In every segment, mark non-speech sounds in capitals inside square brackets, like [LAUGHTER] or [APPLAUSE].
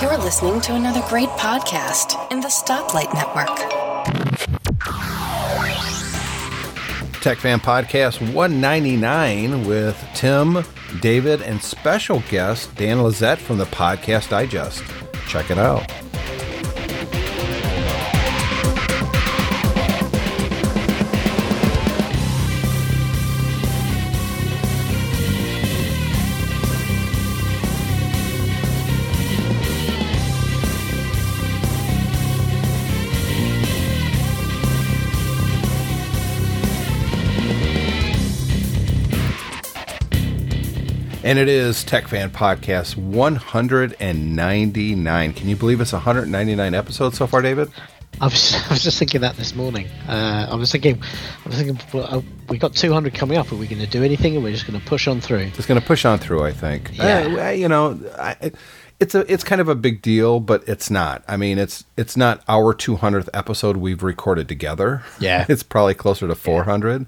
You're listening to another great podcast in the Stoplight Network. Tech Fan Podcast 199 with Tim, David, and special guest Dan Lizette from the Podcast Digest. Check it out. And it is Tech Fan Podcast 199. Can you believe it's 199 episodes so far, David? I was, I was just thinking that this morning. Uh, I was thinking, I was thinking, well, uh, we got 200 coming up. Are we going to do anything, or we're just going to push on through? It's going to push on through, I think. Yeah. Uh, you know, I, it's a it's kind of a big deal, but it's not. I mean, it's it's not our 200th episode we've recorded together. Yeah. [LAUGHS] it's probably closer to 400.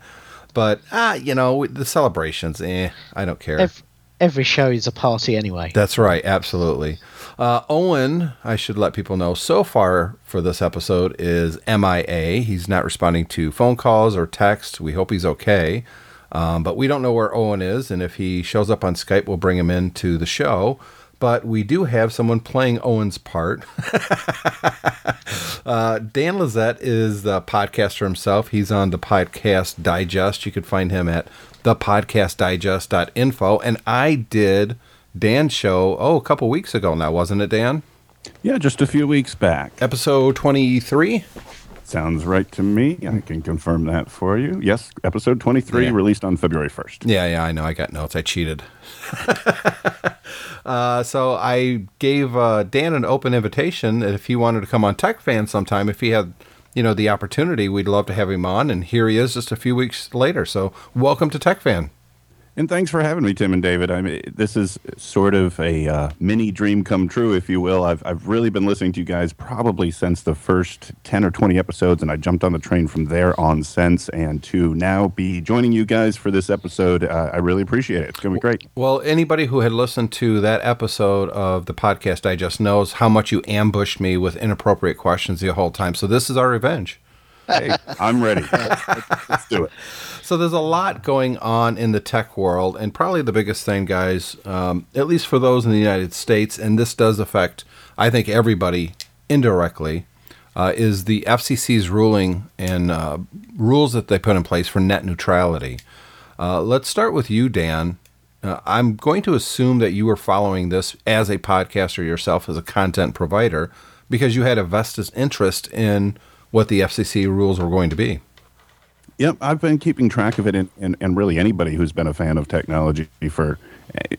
But ah, you know, the celebrations, eh? I don't care. Every, every show is a party anyway. That's right, absolutely. Uh, Owen, I should let people know, so far for this episode is MIA. He's not responding to phone calls or texts. We hope he's okay. Um, but we don't know where Owen is, and if he shows up on Skype, we'll bring him into the show. But we do have someone playing Owen's part. [LAUGHS] uh, Dan Lizette is the podcaster himself. He's on the Podcast Digest. You could find him at thepodcastdigest.info. And I did Dan's show, oh, a couple weeks ago now, wasn't it, Dan? Yeah, just a few weeks back. Episode 23? Sounds right to me. I can confirm that for you. Yes, episode 23, Yeah. released on February 1st. Yeah, yeah, I know. I got notes. I cheated. [LAUGHS] uh, so I gave uh, Dan an open invitation that if he wanted to come on Tech Fan sometime, if he had, you know, the opportunity, we'd love to have him on. And here he is, just a few weeks later. So welcome to Tech Fan. And thanks for having me, Tim and David. I mean, this is sort of a uh, mini dream come true, if you will. I've, I've really been listening to you guys probably since the first 10 or 20 episodes, and I jumped on the train from there on since. And to now be joining you guys for this episode, uh, I really appreciate it. It's going to be great. Well, anybody who had listened to that episode of the podcast I just knows how much you ambushed me with inappropriate questions the whole time. So this is our revenge. Hey, I'm ready. Let's, [LAUGHS] let's do it. So there's a lot going on in the tech world, and probably the biggest thing, guys, um, at least for those in the United States, and this does affect, I think, everybody indirectly, uh, is the FCC's ruling and uh, rules that they put in place for net neutrality. Uh, let's start with you, Dan. Uh, I'm going to assume that you were following this as a podcaster yourself, as a content provider, because you had a vested interest in what the FCC rules were going to be. Yep, I've been keeping track of it, and, and, and really anybody who's been a fan of technology for,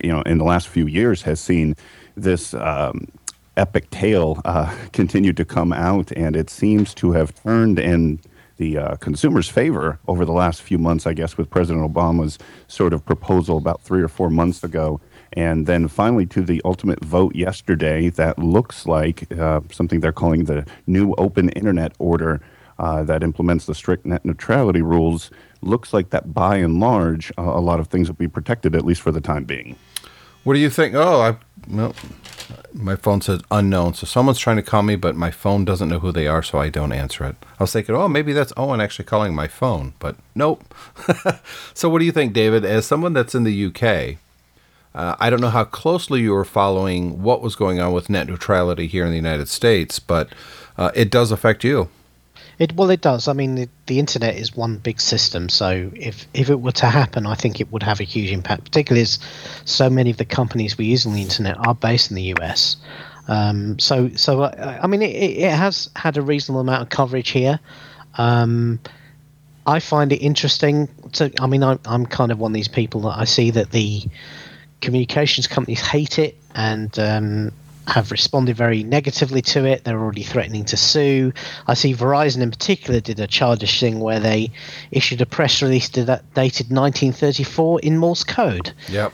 you know, in the last few years has seen this um, epic tale uh, [LAUGHS] continue to come out, and it seems to have turned in the uh, consumer's favor over the last few months, I guess, with President Obama's sort of proposal about three or four months ago. And then finally to the ultimate vote yesterday that looks like uh, something they're calling the new open internet order uh, that implements the strict net neutrality rules. Looks like that by and large, uh, a lot of things will be protected, at least for the time being. What do you think? Oh, I well, my phone says unknown, so someone's trying to call me, but my phone doesn't know who they are, so I don't answer it. I was thinking, oh, maybe that's Owen actually calling my phone, but nope. [LAUGHS] so, what do you think, David? As someone that's in the UK, uh, I don't know how closely you were following what was going on with net neutrality here in the United States, but uh, it does affect you. It well, it does. I mean, the, the internet is one big system, so if if it were to happen, I think it would have a huge impact. Particularly as so many of the companies we use on the internet are based in the US. Um, so so I, I mean, it, it has had a reasonable amount of coverage here. Um, I find it interesting. To I mean, I'm I'm kind of one of these people that I see that the communications companies hate it and um, have responded very negatively to it. They're already threatening to sue. I see Verizon in particular did a childish thing where they issued a press release dated 1934 in Morse code Yep.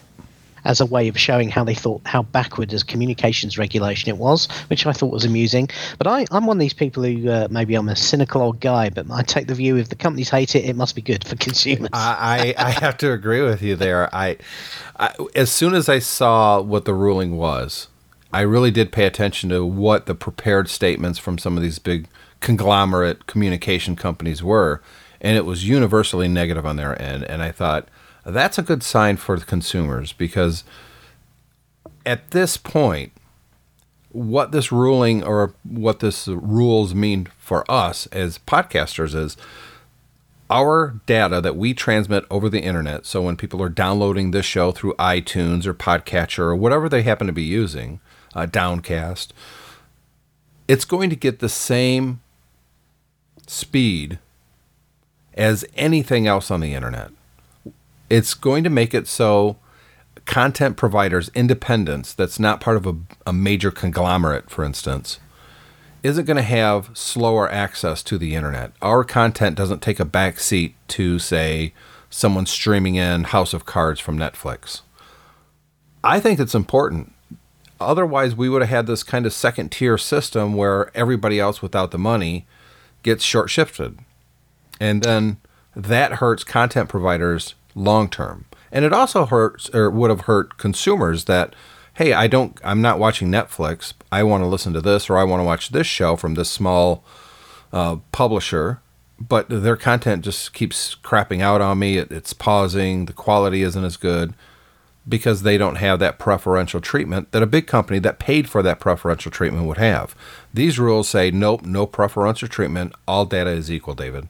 As a way of showing how they thought how backward as communications regulation it was, which I thought was amusing. But I, I'm one of these people who uh, maybe I'm a cynical old guy, but I take the view if the companies hate it, it must be good for consumers. I, I I have to agree with you there. I, I as soon as I saw what the ruling was, I really did pay attention to what the prepared statements from some of these big conglomerate communication companies were, and it was universally negative on their end. And I thought that's a good sign for consumers because at this point, what this ruling or what this rules mean for us as podcasters is our data that we transmit over the internet. So when people are downloading this show through iTunes or Podcatcher or whatever they happen to be using, uh, Downcast, it's going to get the same speed as anything else on the internet. It's going to make it so content providers' independence, that's not part of a, a major conglomerate, for instance, isn't going to have slower access to the internet. Our content doesn't take a back seat to, say, someone streaming in House of Cards from Netflix. I think it's important. Otherwise, we would have had this kind of second tier system where everybody else without the money gets short shifted. And then that hurts content providers long term. And it also hurts or would have hurt consumers that hey, I don't I'm not watching Netflix. I want to listen to this or I want to watch this show from this small uh, publisher, but their content just keeps crapping out on me. It, it's pausing, the quality isn't as good because they don't have that preferential treatment that a big company that paid for that preferential treatment would have. These rules say nope, no preferential treatment, all data is equal, David.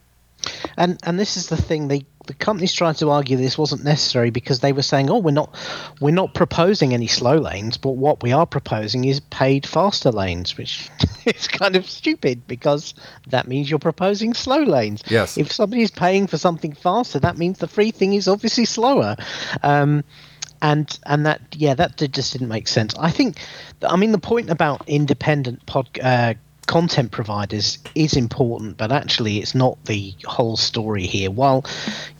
And and this is the thing they the companies tried to argue this wasn't necessary because they were saying, "Oh, we're not we're not proposing any slow lanes, but what we are proposing is paid faster lanes," which [LAUGHS] is kind of stupid because that means you're proposing slow lanes. Yes. If somebody's paying for something faster, that means the free thing is obviously slower. Um, and and that yeah that did, just didn't make sense. I think, I mean, the point about independent pod, uh, content providers is important, but actually it's not the whole story here. While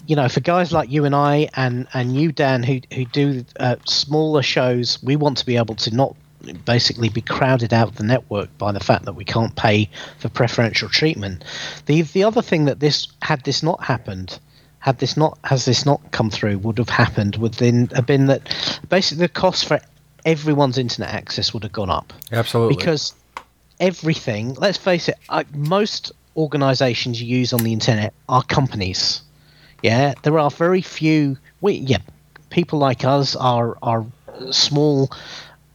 you know, for guys like you and I and and you, Dan, who who do uh, smaller shows, we want to be able to not basically be crowded out of the network by the fact that we can't pay for preferential treatment. The the other thing that this had this not happened had this not has this not come through would have happened would then have been that basically the cost for everyone's internet access would have gone up. Absolutely. Because everything, let's face it, uh, most organizations you use on the internet are companies. Yeah, there are very few. We yeah, people like us are are small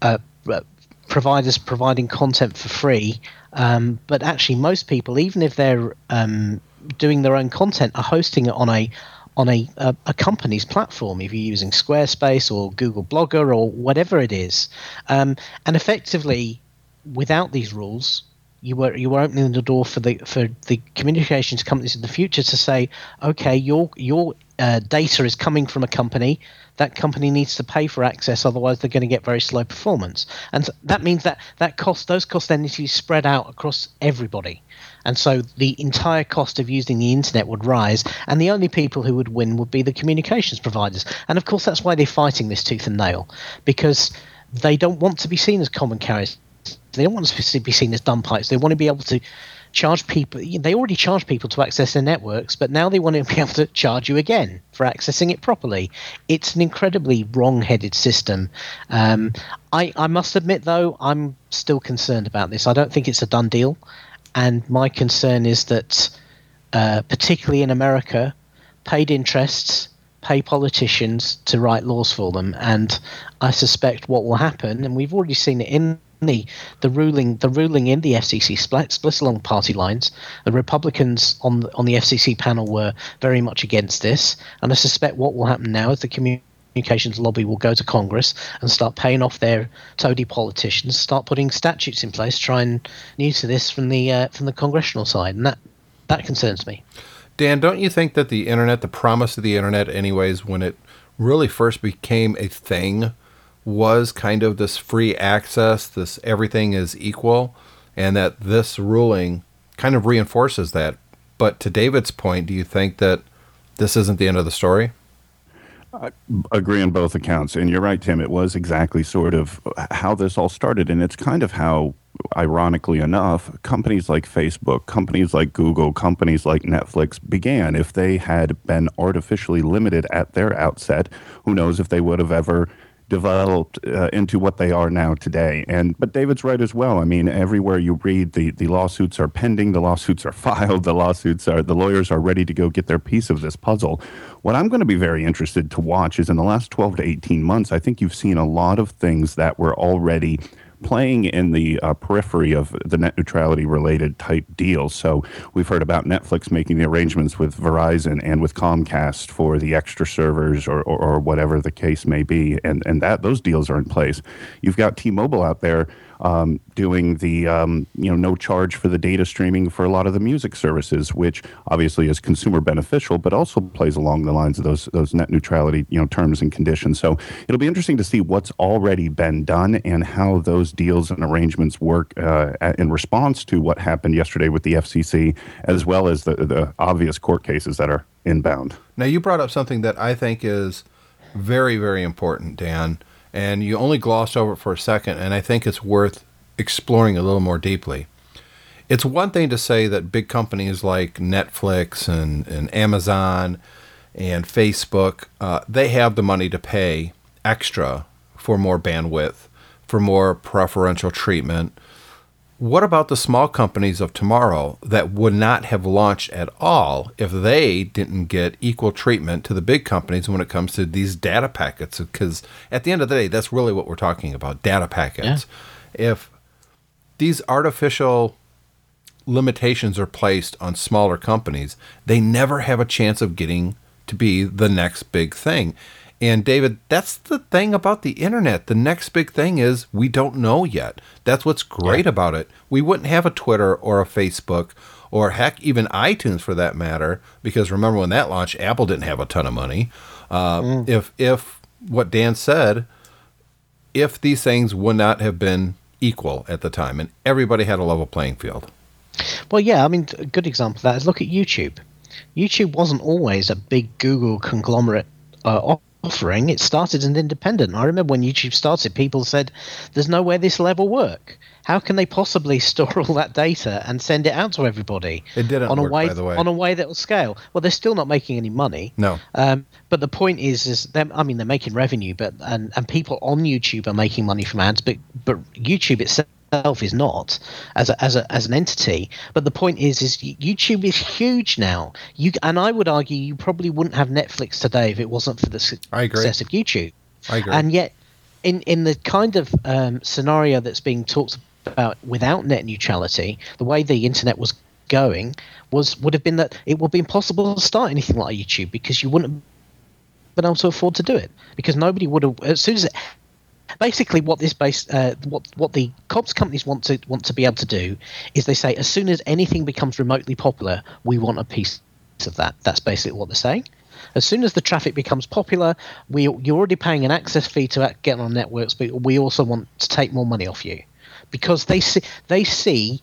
uh, uh, providers providing content for free. Um, but actually, most people, even if they're um, doing their own content, are hosting it on a on a, a, a, company's platform, if you're using Squarespace or Google Blogger or whatever it is. Um, and effectively, without these rules, you were you were opening the door for the for the communications companies in the future to say, okay, your your uh, data is coming from a company. That company needs to pay for access, otherwise they're going to get very slow performance. And that means that that cost those to be spread out across everybody. And so the entire cost of using the internet would rise, and the only people who would win would be the communications providers. And of course, that's why they're fighting this tooth and nail, because they don't want to be seen as common carriers they don't want to be seen as dumb pipes. They want to be able to charge people. They already charge people to access their networks, but now they want to be able to charge you again for accessing it properly. It's an incredibly wrong-headed system. Um, I, I must admit, though, I'm still concerned about this. I don't think it's a done deal, and my concern is that, uh, particularly in America, paid interests pay politicians to write laws for them, and I suspect what will happen, and we've already seen it in the ruling the ruling in the FCC split split along party lines. The Republicans on the, on the FCC panel were very much against this, and I suspect what will happen now is the communications lobby will go to Congress and start paying off their toady politicians, start putting statutes in place, try and to this from the uh, from the congressional side, and that that concerns me. Dan, don't you think that the internet, the promise of the internet, anyways, when it really first became a thing was kind of this free access, this everything is equal, and that this ruling kind of reinforces that. But to David's point, do you think that this isn't the end of the story? I agree on both accounts. And you're right, Tim. It was exactly sort of how this all started. And it's kind of how, ironically enough, companies like Facebook, companies like Google, companies like Netflix began. If they had been artificially limited at their outset, who knows if they would have ever developed uh, into what they are now today. And but David's right as well. I mean, everywhere you read, the the lawsuits are pending, the lawsuits are [LAUGHS] filed, the lawsuits are the lawyers are ready to go get their piece of this puzzle. What I'm going to be very interested to watch is in the last 12 to 18 months, I think you've seen a lot of things that were already playing in the uh, periphery of the net neutrality related type deals. So we've heard about Netflix making the arrangements with Verizon and with Comcast for the extra servers or, or, or whatever the case may be, and and that those deals are in place. You've got T-Mobile out there um, doing the um, you know no charge for the data streaming for a lot of the music services, which obviously is consumer beneficial, but also plays along the lines of those those net neutrality you know terms and conditions. So it'll be interesting to see what's already been done and how those deals and arrangements work uh, in response to what happened yesterday with the FCC, as well as the the obvious court cases that are inbound. Now you brought up something that I think is very very important, Dan and you only gloss over it for a second, and I think it's worth exploring a little more deeply. It's one thing to say that big companies like Netflix and, and Amazon and Facebook, uh, they have the money to pay extra for more bandwidth, for more preferential treatment, what about the small companies of tomorrow that would not have launched at all if they didn't get equal treatment to the big companies when it comes to these data packets? Because at the end of the day, that's really what we're talking about data packets. Yeah. If these artificial limitations are placed on smaller companies, they never have a chance of getting to be the next big thing. And David, that's the thing about the internet. The next big thing is we don't know yet. That's what's great yeah. about it. We wouldn't have a Twitter or a Facebook or heck, even iTunes for that matter, because remember when that launched, Apple didn't have a ton of money. Uh, mm. If if what Dan said, if these things would not have been equal at the time, and everybody had a level playing field. Well, yeah, I mean, a good example of that is look at YouTube. YouTube wasn't always a big Google conglomerate uh, offering. It started as an independent. I remember when YouTube started, people said, "There's no way this level work. How can they possibly [LAUGHS] store all that data and send it out to everybody? It didn't on a work, way, by the way. on a way that will scale. Well, they're still not making any money. No. Um, but the point is, is them. I mean, they're making revenue, but and and people on YouTube are making money from ads, but but YouTube itself itself is not as a, as a, as an entity. But the point is, is YouTube is huge now. You and I would argue you probably wouldn't have Netflix today if it wasn't for the success of YouTube. I agree. And yet, in in the kind of um, scenario that's being talked about without net neutrality, the way the internet was going was would have been that it would be impossible to start anything like YouTube because you wouldn't have been able to afford to do it because nobody would have as soon as it, basically what this base uh, what what the comms companies want to want to be able to do is they say as soon as anything becomes remotely popular, we want a piece of that. That's basically what they're saying. As soon as the traffic becomes popular, we you're already paying an access fee to get on networks, but we also want to take more money off you because they see they see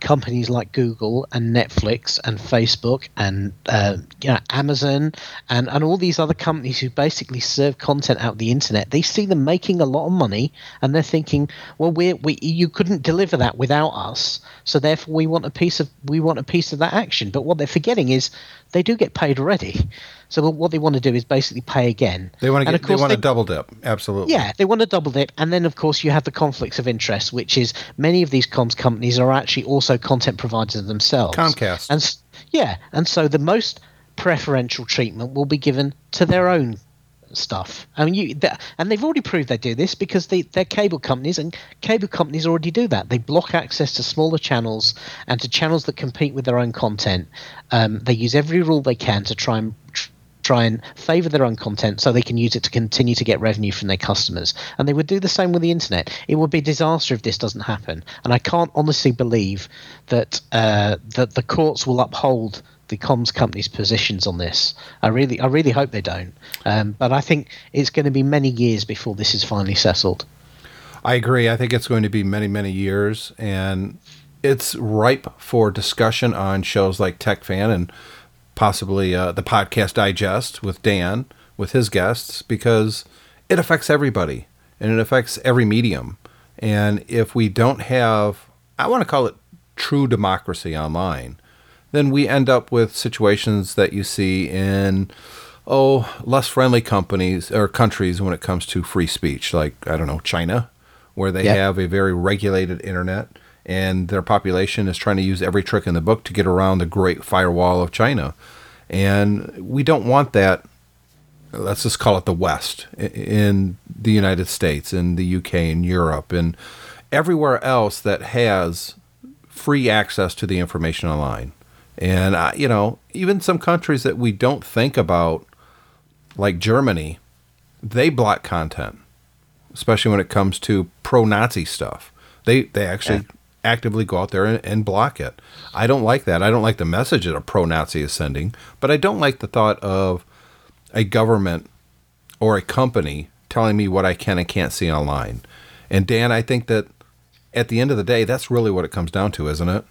companies like Google and Netflix and Facebook and uh, you know, Amazon and, and all these other companies who basically serve content out the internet, they see them making a lot of money and they're thinking, well, we we you couldn't deliver that without us, so therefore we want a piece of we want a piece of that action. But what they're forgetting is they do get paid already. So what they want to do is basically pay again. They want to get, they want to double dip. Absolutely. Yeah, they want to double dip, and then of course you have the conflicts of interest, which is many of these comms companies are actually also content providers themselves. Comcast. And yeah, and so the most preferential treatment will be given to their own stuff. I mean, you and they've already proved they do this because they, they're cable companies, and cable companies already do that. They block access to smaller channels and to channels that compete with their own content. Um, they use every rule they can to try and try and favor their own content so they can use it to continue to get revenue from their customers. And they would do the same with the internet. It would be a disaster if this doesn't happen. And I can't honestly believe that uh, that the courts will uphold the comms companies' positions on this. I really, I really hope they don't. Um, but I think it's going to be many years before this is finally settled. I agree. I think it's going to be many, many years, and it's ripe for discussion on shows like Tech Fan and possibly uh, the podcast digest with Dan with his guests because it affects everybody and it affects every medium. And if we don't have, I want to call it true democracy online, then we end up with situations that you see in oh, less friendly companies or countries when it comes to free speech, like I don't know, China, where they Yeah. have a very regulated internet and their population is trying to use every trick in the book to get around the great firewall of China. And we don't want that let's just call it the West in the United States, in the UK, in Europe, and everywhere else that has free access to the information online. And, uh, you know, even some countries that we don't think about, like Germany, they block content, especially when it comes to pro Nazi stuff. They, they actually actively go out there and, and block it. I don't like that. I don't like the message that a pro Nazi is sending, but I don't like the thought of a government or a company telling me what I can and can't see online. And Dan, I think that at the end of the day, that's really what it comes down to, isn't it?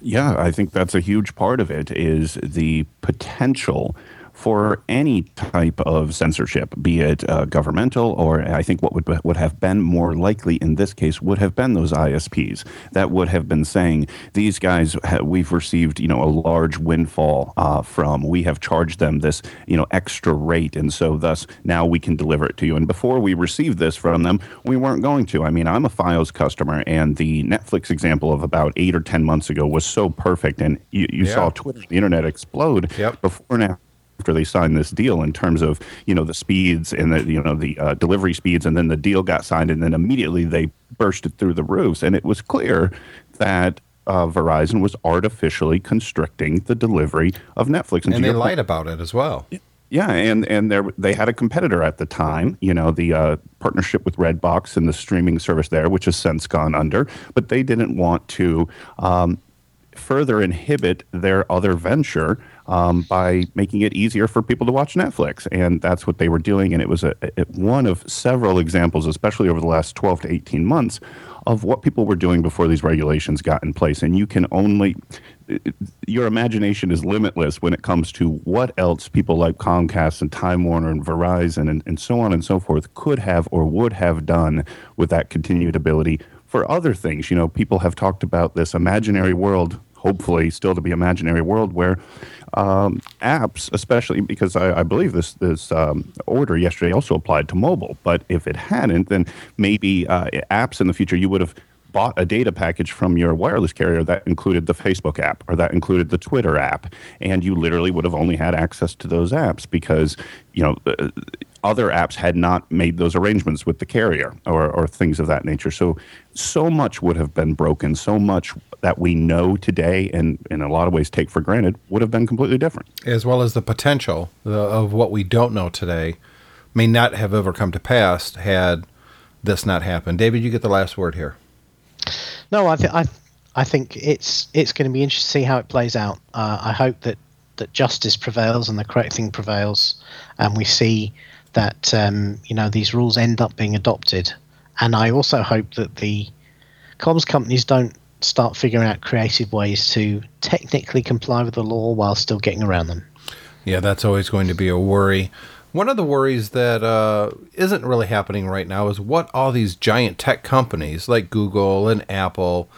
Yeah, I think that's a huge part of it is the potential for any type of censorship, be it uh, governmental or I think what would would have been more likely in this case would have been those ISPs that would have been saying these guys ha- we've received you know a large windfall uh, from we have charged them this you know extra rate and so thus now we can deliver it to you and before we received this from them we weren't going to. I mean I'm a FiOS customer and the Netflix example of about eight or ten months ago was so perfect and you, you Yeah. saw Twitter the internet explode Yep. before now after they signed this deal in terms of you know the speeds and the you know the uh, delivery speeds and then the deal got signed and then immediately they bursted through the roofs and it was clear that uh, Verizon was artificially constricting the delivery of Netflix And to they lied about it as well. yeah, and and there they had a competitor at the time, you know, the uh, partnership with Redbox and the streaming service there, which has since gone under. But they didn't want to um, further inhibit their other venture um, by making it easier for people to watch Netflix, and that's what they were doing. And it was a, a, one of several examples, especially over the last twelve to eighteen months, of what people were doing before these regulations got in place. And you can only your imagination is limitless when it comes to what else people like Comcast and Time Warner and Verizon and, and so on and so forth could have or would have done with that continued ability for other things. You know, people have talked about this imaginary world, hopefully still to be imaginary world, where um, apps, especially because I, I believe this this um, order yesterday also applied to mobile, but if it hadn't, then maybe uh, apps in the future you would have bought a data package from your wireless carrier that included the Facebook app or that included the Twitter app, and you literally would have only had access to those apps because you know uh, other apps had not made those arrangements with the carrier or, or things of that nature. So so much would have been broken. So much that we know today and in a lot of ways take for granted would have been completely different. As well as the potential of what we don't know today may not have ever come to pass had this not happened. David, you get the last word here. No, I, th- I, I think it's it's going to be interesting to see how it plays out. Uh, I hope that, that justice prevails and the correct thing prevails, and we see that um, you know these rules end up being adopted. And I also hope that the comms companies don't start figuring out creative ways to technically comply with the law while still getting around them. Yeah, that's always going to be a worry. One of the worries that uh, isn't really happening right now is what all these giant tech companies like Google and Apple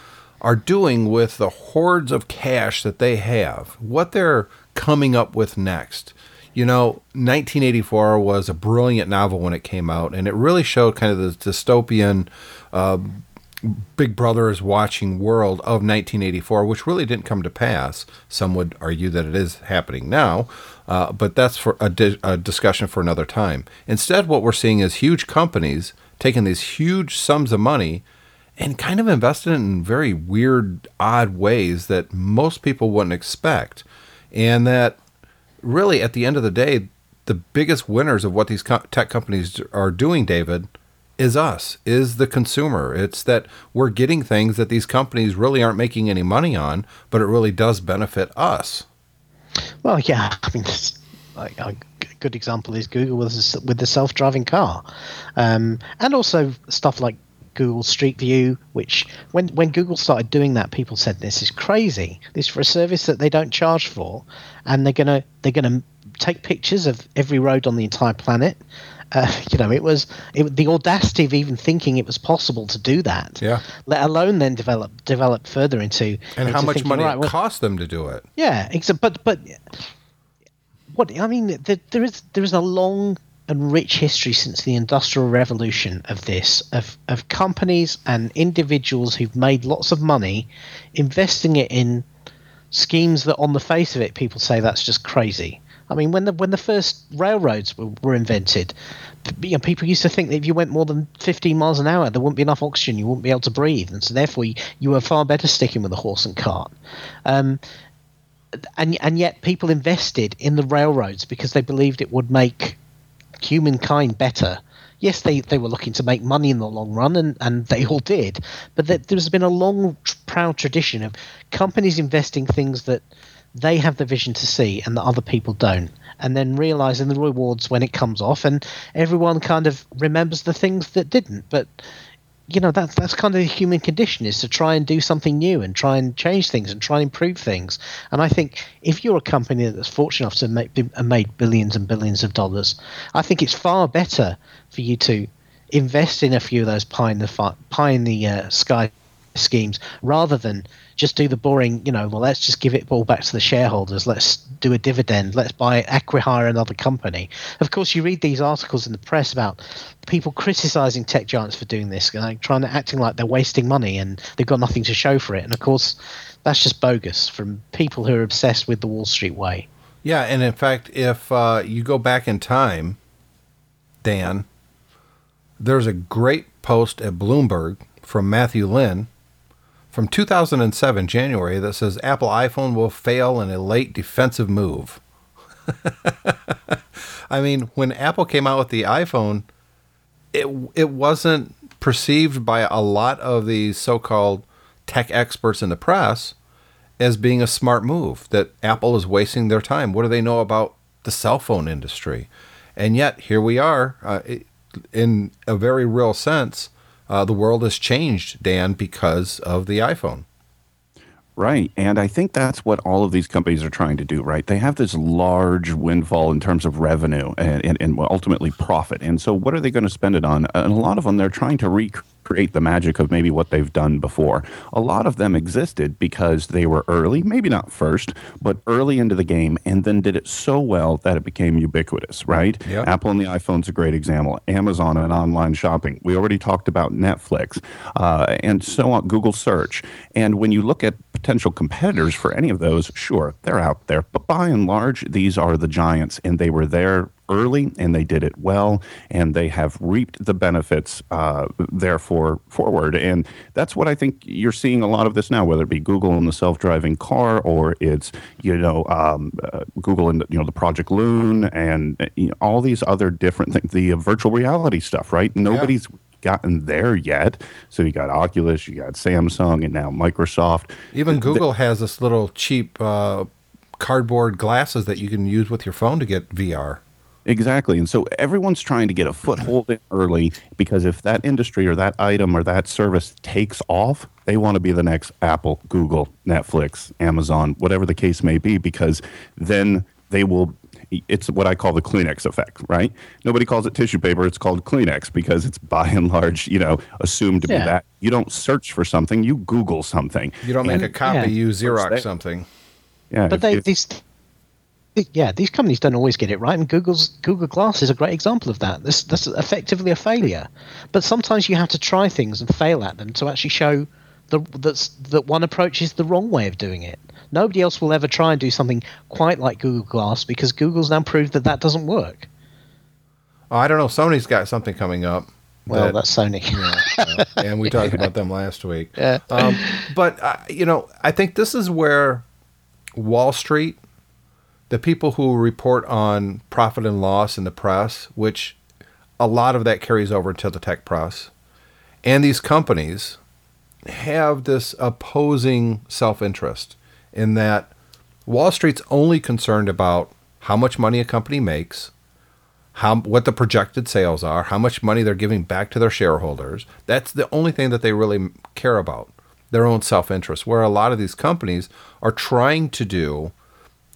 are doing with the hordes of cash that they have, what they're coming up with next. You know, 1984 was a brilliant novel when it came out, and it really showed kind of the dystopian uh, Big Brother is watching world of 1984, which really didn't come to pass. Some would argue that it is happening now, uh, but that's for a, di- a discussion for another time. Instead, what we're seeing is huge companies taking these huge sums of money and kind of investing it in very weird, odd ways that most people wouldn't expect. And that really, at the end of the day, the biggest winners of what these co- tech companies are doing, David, is us, is the consumer. It's that we're getting things that these companies really aren't making any money on, but it really does benefit us. Well, yeah, [LAUGHS] I mean, like a good example is Google with the, with the self-driving car, um, and also stuff like Google Street View, which when when Google started doing that, people said this is crazy. This for a service that they don't charge for, and they're gonna they're gonna take pictures of every road on the entire planet. Uh, [LAUGHS] you know, it was it, the audacity of even thinking it was possible to do that. Yeah. Let alone then develop develop further into And how much thinking, money right, it well, costs them to do it. yeah, exa- but but what I mean, there, there is there is a long and rich history since the industrial revolution of this of of companies and individuals who've made lots of money investing it in schemes that on the face of it people say that's just crazy. I mean when the when the first railroads were, were invented you know, people used to think that if you went more than 15 miles an hour there wouldn't be enough oxygen you wouldn't be able to breathe and so therefore you, you were far better sticking with a horse and cart. Um, and and yet people invested in the railroads because they believed it would make humankind better. Yes, they, they were looking to make money in the long run, and, and they all did. But there's been a long, proud tradition of companies investing things that they have the vision to see and that other people don't, and then realizing the rewards when it comes off, and everyone kind of remembers the things that didn't. But you know that's that's kind of the human condition is to try and do something new and try and change things and try and improve things. And i think if you're a company that's fortunate enough to make made billions and billions of dollars i think it's far better for you to invest in a few of those pie in the pie in the uh, sky schemes rather than just do the boring, you know, well, let's just give it all back to the shareholders. Let's do a dividend. Let's buy, acquihire another company. Of course, you read these articles in the press about people criticizing tech giants for doing this, like trying to acting like they're wasting money and they've got nothing to show for it. And of course, that's just bogus from people who are obsessed with the Wall Street way. Yeah, and in fact, if uh, you go back in time, Dan, there's a great post at Bloomberg from Matthew Lynn from 2007, January, that says Apple iPhone will fail in a late defensive move. [LAUGHS] I mean, when Apple came out with the iPhone, it it wasn't perceived by a lot of these so-called tech experts in the press as being a smart move. That Apple is wasting their time. What do they know about the cell phone industry? And yet, here we are, uh, in a very real sense uh, the world has changed, Dan, because of the iPhone. Right. And I think that's what all of these companies are trying to do, right? They have this large windfall in terms of revenue and, and, and ultimately profit. And so, what are they going to spend it on? And a lot of them, they're trying to recreate create the magic of maybe what they've done before. A lot of them existed because they were early, maybe not first, but early into the game, and then did it so well that it became ubiquitous, right? Yep. Apple and the iPhone's a great example. Amazon and online shopping. We already talked about Netflix uh, and so on, Google search. And when you look at potential competitors for any of those, sure, they're out there. But by and large, these are the giants, and they were there early and they did it well and they have reaped the benefits uh, therefore forward and that's what i think you're seeing a lot of this now whether it be google and the self-driving car or it's you know um, uh, google and you know the project loon and you know, all these other different things the uh, virtual reality stuff right nobody's yeah gotten there yet. So you got Oculus, you got Samsung, and now Microsoft. Even Google the, has this little cheap uh, cardboard glasses that you can use with your phone to get VR. Exactly. And so everyone's trying to get a foothold in early because if that industry or that item or that service takes off, they want to be the next Apple, Google, Netflix, Amazon, whatever the case may be, because then they will. It's what I call the Kleenex effect, right? Nobody calls it tissue paper. It's called Kleenex because it's by and large, you know, assumed to yeah. be that. You don't search for something, you Google something. You don't make a copy, yeah. you Xerox something. Yeah, but if, they, if, these yeah, these companies don't always get it right, and Google's Google Glass is a great example of that. This that's effectively a failure, but sometimes you have to try things and fail at them to actually show the, that's that one approach is the wrong way of doing it. Nobody else will ever try and do something quite like Google Glass because Google's now proved that that doesn't work. Oh, I don't know. Sony's got something coming up. Well, that, that's Sony. [LAUGHS] yeah, and we talked about them last week. Yeah. Um, but uh, you know, I think this is where Wall Street the people who report on profit and loss in the press, which a lot of that carries over to the tech press, and these companies have this opposing self interest in that Wall Street's only concerned about how much money a company makes, how what the projected sales are, how much money they're giving back to their shareholders. That's the only thing that they really care about, their own self interest. Where a lot of these companies are trying to do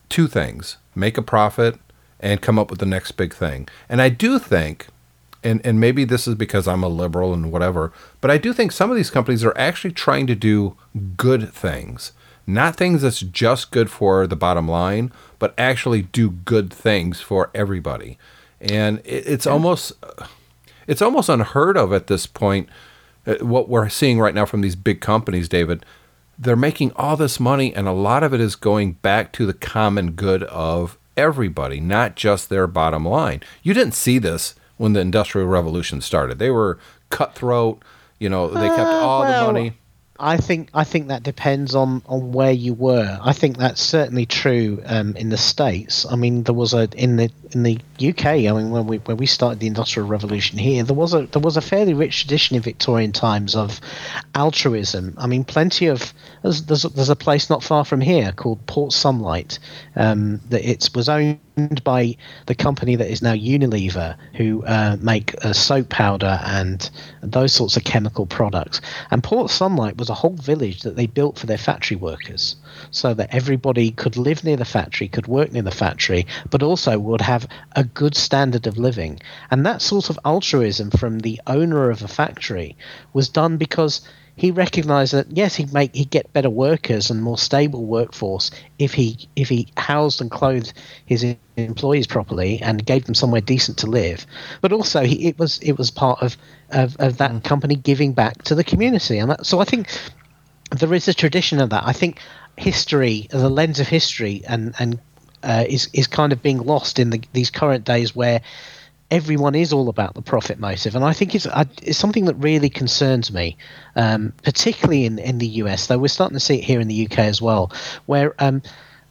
two things make a profit and come up with the next big thing. And I do think, and, and maybe this is because I'm a liberal and whatever, but I do think some of these companies are actually trying to do good things, not things that's just good for the bottom line, but actually do good things for everybody. And it, it's yeah. almost it's almost unheard of at this point. Uh, what we're seeing right now from these big companies, David, they're making all this money, and a lot of it is going back to the common good of everybody, not just their bottom line. You didn't see this when the Industrial Revolution started. They were cutthroat. You know, they kept uh, all well, the money. I think I think that depends on, on where you were. I think that's certainly true um, in the states. I mean, there was a in the in the UK. I mean, when we when we started the industrial revolution here, there was a there was a fairly rich tradition in Victorian times of altruism. I mean, plenty of there's there's, there's a place not far from here called Port Sunlight um, that it was owned by the company that is now Unilever, who uh, make uh, soap powder and those sorts of chemical products. And Port Sunlight was a whole village that they built for their factory workers, so that everybody could live near the factory, could work near the factory, but also would have a good standard of living. And that sort of altruism from the owner of a factory was done because he recognised that yes, he'd make he'd get better workers and more stable workforce if he if he housed and clothed his employees properly and gave them somewhere decent to live. But also, he, it was it was part of of, of that mm. company giving back to the community, and that, so I think there is a tradition of that. I think history, the lens of history, and and uh, is is kind of being lost in the, these current days where everyone is all about the profit motive, and I think it's, it's something that really concerns me, um, particularly in in the US. Though we're starting to see it here in the UK as well, where um,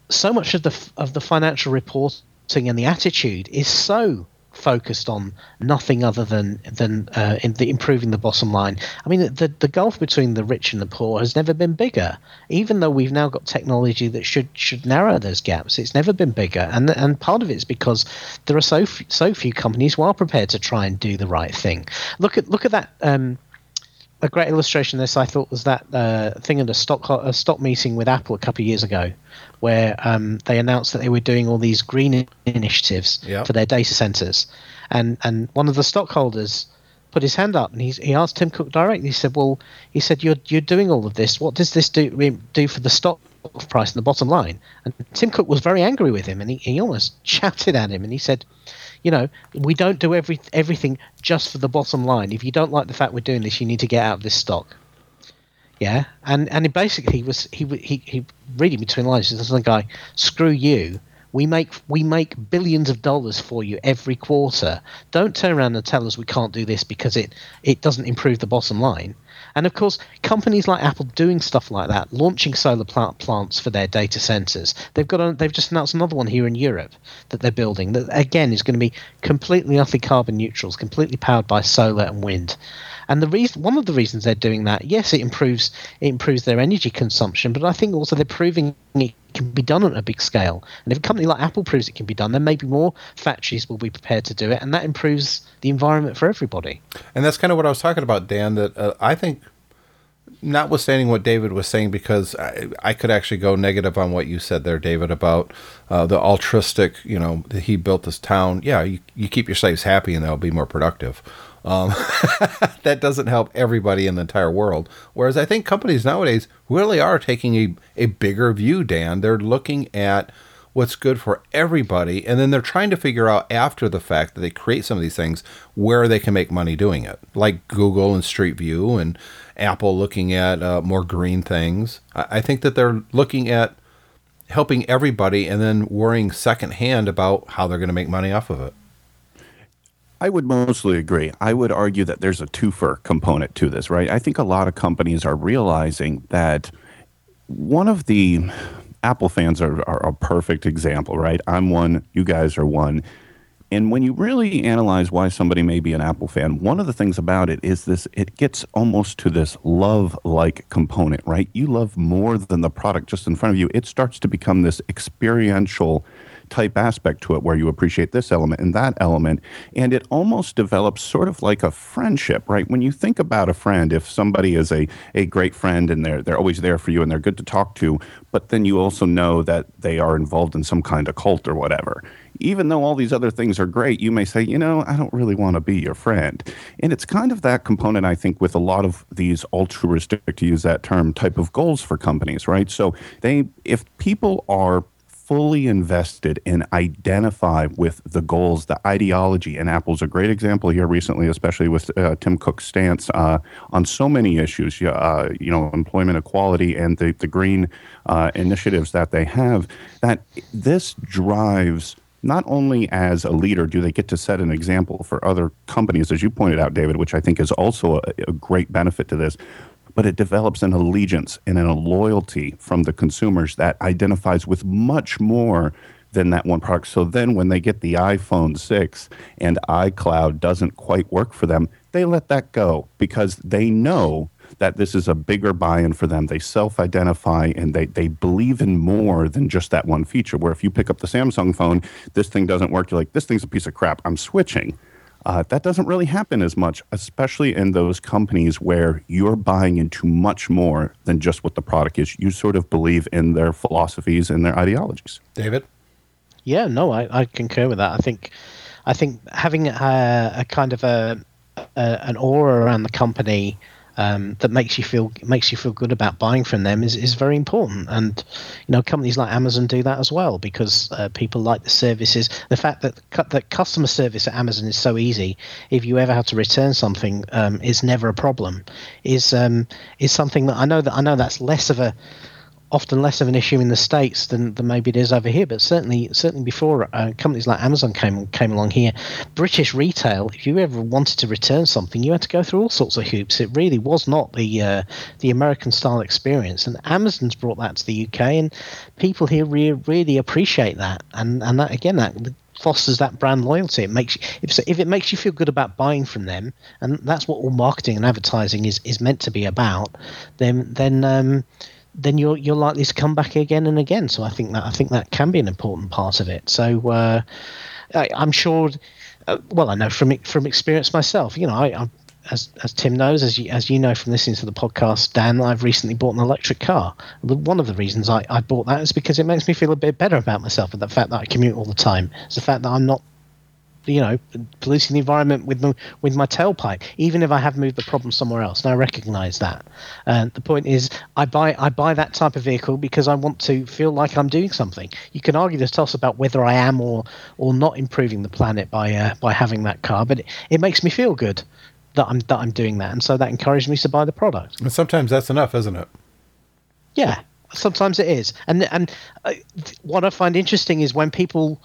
so much of the of the financial reporting and the attitude is so focused on nothing other than than uh, the, improving the bottom line. I mean, the the gulf between the rich and the poor has never been bigger. Even though we've now got technology that should should narrow those gaps, it's never been bigger. And and part of it's because there are so f- so few companies who are prepared to try and do the right thing. Look at look at that. Um, a great illustration of this I thought was that uh, thing at a stock a stock meeting with Apple a couple of years ago, where um, they announced that they were doing all these green initiatives yep. for their data centers, and and one of the stockholders put his hand up and he he asked Tim Cook directly. He said, "Well, he said you're you're doing all of this. What does this do do for the stock price and the bottom line?" And Tim Cook was very angry with him, and he, he almost [LAUGHS] shouted at him, and he said you know, we don't do every everything just for the bottom line. If you don't like the fact we're doing this, you need to get out of this stock. Yeah, and and basically was he he he reading between lines. There's the guy, screw you. We make we make billions of dollars for you every quarter. Don't turn around and tell us we can't do this because it it doesn't improve the bottom line. And of course, companies like Apple doing stuff like that, launching solar plant plants for their data centers. They've got a, they've just announced another one here in Europe that they're building that again is going to be completely utterly carbon neutral, it's completely powered by solar and wind. And the reason, one of the reasons they're doing that, yes, it improves it improves their energy consumption, but I think also they're proving it can be done on a big scale. And if a company like Apple proves it can be done, then maybe more factories will be prepared to do it, and that improves the environment for everybody. And that's kind of what I was talking about, Dan. That uh, I think notwithstanding what David was saying, because I, I, could actually go negative on what you said there, David, about uh, the altruistic, you know, he built this town. Yeah, you, you keep your slaves happy and they'll be more productive. Um, [LAUGHS] that doesn't help everybody in the entire world. Whereas I think companies nowadays really are taking a, a bigger view, Dan. They're looking at what's good for everybody, and then they're trying to figure out after the fact that they create some of these things where they can make money doing it, like Google and Street View and Apple looking at uh, more green things. I, I think that they're looking at helping everybody and then worrying secondhand about how they're going to make money off of it. I would mostly agree. I would argue that there's a twofer component to this, right? I think a lot of companies are realizing that one of the Apple fans are, are a perfect example, right? I'm one, you guys are one. And when you really analyze why somebody may be an Apple fan, one of the things about it is this it gets almost to this love like component, right? You love more than the product just in front of you. It starts to become this experiential type aspect to it where you appreciate this element and that element. And it almost develops sort of like a friendship, right? When you think about a friend, if somebody is a, a great friend and they're, they're always there for you and they're good to talk to, but then you also know that they are involved in some kind of cult or whatever, even though all these other things are great, you may say, you know, I don't really want to be your friend. And it's kind of that component, I think, with a lot of these altruistic, to use that term, type of goals for companies, right? So they, if people are fully invested and identify with the goals, the ideology. And Apple's a great example here recently, especially with uh, Tim Cook's stance uh, on so many issues, uh, you know, employment equality and the, the green uh, initiatives that they have, that this drives not only as a leader do they get to set an example for other companies, as you pointed out, David, which I think is also a, a great benefit to this, but it develops an allegiance and a loyalty from the consumers that identifies with much more than that one product. So then when they get the iPhone 6 and iCloud doesn't quite work for them, they let that go because they know that this is a bigger buy-in for them. They self-identify and they, they believe in more than just that one feature. Where if you pick up the Samsung phone, this thing doesn't work, you're like, this thing's a piece of crap. I'm switching. Uh, that doesn't really happen as much, especially in those companies where you're buying into much more than just what the product is. You sort of believe in their philosophies and their ideologies. David? Yeah, no, I, I concur with that. I think, I think having a, a kind of a, a an aura around the company um, that makes you feel makes you feel good about buying from them is, is very important. And you know, companies like Amazon do that as well because uh, people like the services. The fact that that customer service at Amazon is so easy, if you ever have to return something, um, is never a problem. Is um, is something that I know that I know that's less of a often less of an issue in the states than, than maybe it is over here. But certainly, certainly before uh, companies like Amazon came came along here, British retail, if you ever wanted to return something, you had to go through all sorts of hoops. It really was not the uh, the American style experience, and Amazon's brought that to the UK, and people here re- really appreciate that. And and that again, that fosters that brand loyalty. It makes if if it makes you feel good about buying from them, and that's what all marketing and advertising is is meant to be about. Then then um, then you're you're likely to come back again and again. So I think that I think that can be an important part of it. So uh, I, am sure. Uh, well, I know from from experience myself. You know, I, I as as Tim knows, as you as you know from listening to the podcast, Dan, I've recently bought an electric car. One of the reasons I, I bought that is because it makes me feel a bit better about myself, and the fact that I commute all the time. It's the fact that I'm not you know, polluting the environment with the, with my tailpipe, even if I have moved the problem somewhere else. And I recognise that. And the point is, I buy I buy that type of vehicle because I want to feel like I'm doing something. You can argue the toss about whether I am or or not improving the planet by uh, by having that car, but it, it makes me feel good that I'm that I'm doing that, and so that encouraged me to buy the product. And sometimes that's enough, isn't it? Yeah, sometimes it is. And and uh, what I find interesting is when people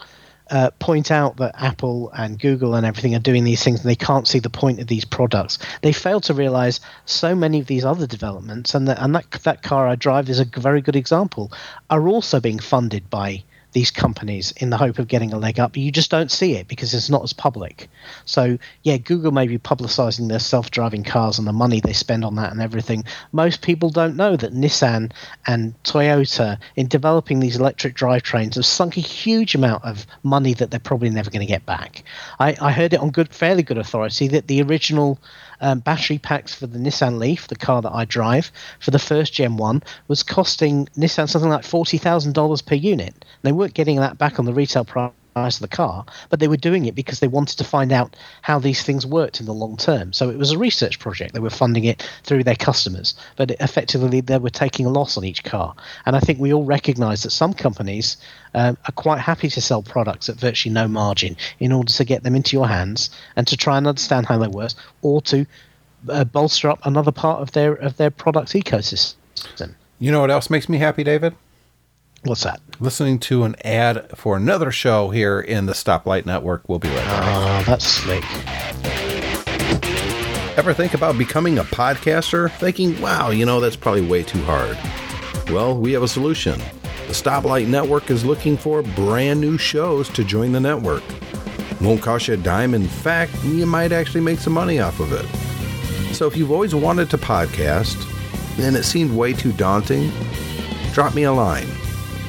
uh, point out that Apple and Google and everything are doing these things and they can't see the point of these products. They fail to realize so many of these other developments, and, the, and that, that car I drive is a very good example, are also being funded by these companies in the hope of getting a leg up. You just don't see it because it's not as public. So, yeah, Google may be publicizing their self driving cars and the money they spend on that and everything. Most people don't know that Nissan and Toyota, in developing these electric drivetrains, have sunk a huge amount of money that they're probably never going to get back. I, I heard it on good, fairly good authority that the original um, battery packs for the Nissan Leaf, the car that I drive, for the first Gen 1 was costing Nissan something like $40,000 per unit. They weren't getting that back on the retail price of the car, but they were doing it because they wanted to find out how these things worked in the long term. So it was a research project. They were funding it through their customers, but effectively they were taking a loss on each car. And I think we all recognize that some companies um, are quite happy to sell products at virtually no margin in order to get them into your hands and to try and understand how they work, or to uh, bolster up another part of their of their product ecosystem. You know what else makes me happy, David? What's that? Listening to an ad for another show here in the Stoplight Network. We'll be right back. Oh, that's slick. Ever think about becoming a podcaster? Thinking, wow, you know, that's probably way too hard. Well, we have a solution. The Stoplight Network is looking for brand new shows to join the network. Won't cost you a dime. In fact, you might actually make some money off of it. So if you've always wanted to podcast and it seemed way too daunting, drop me a line.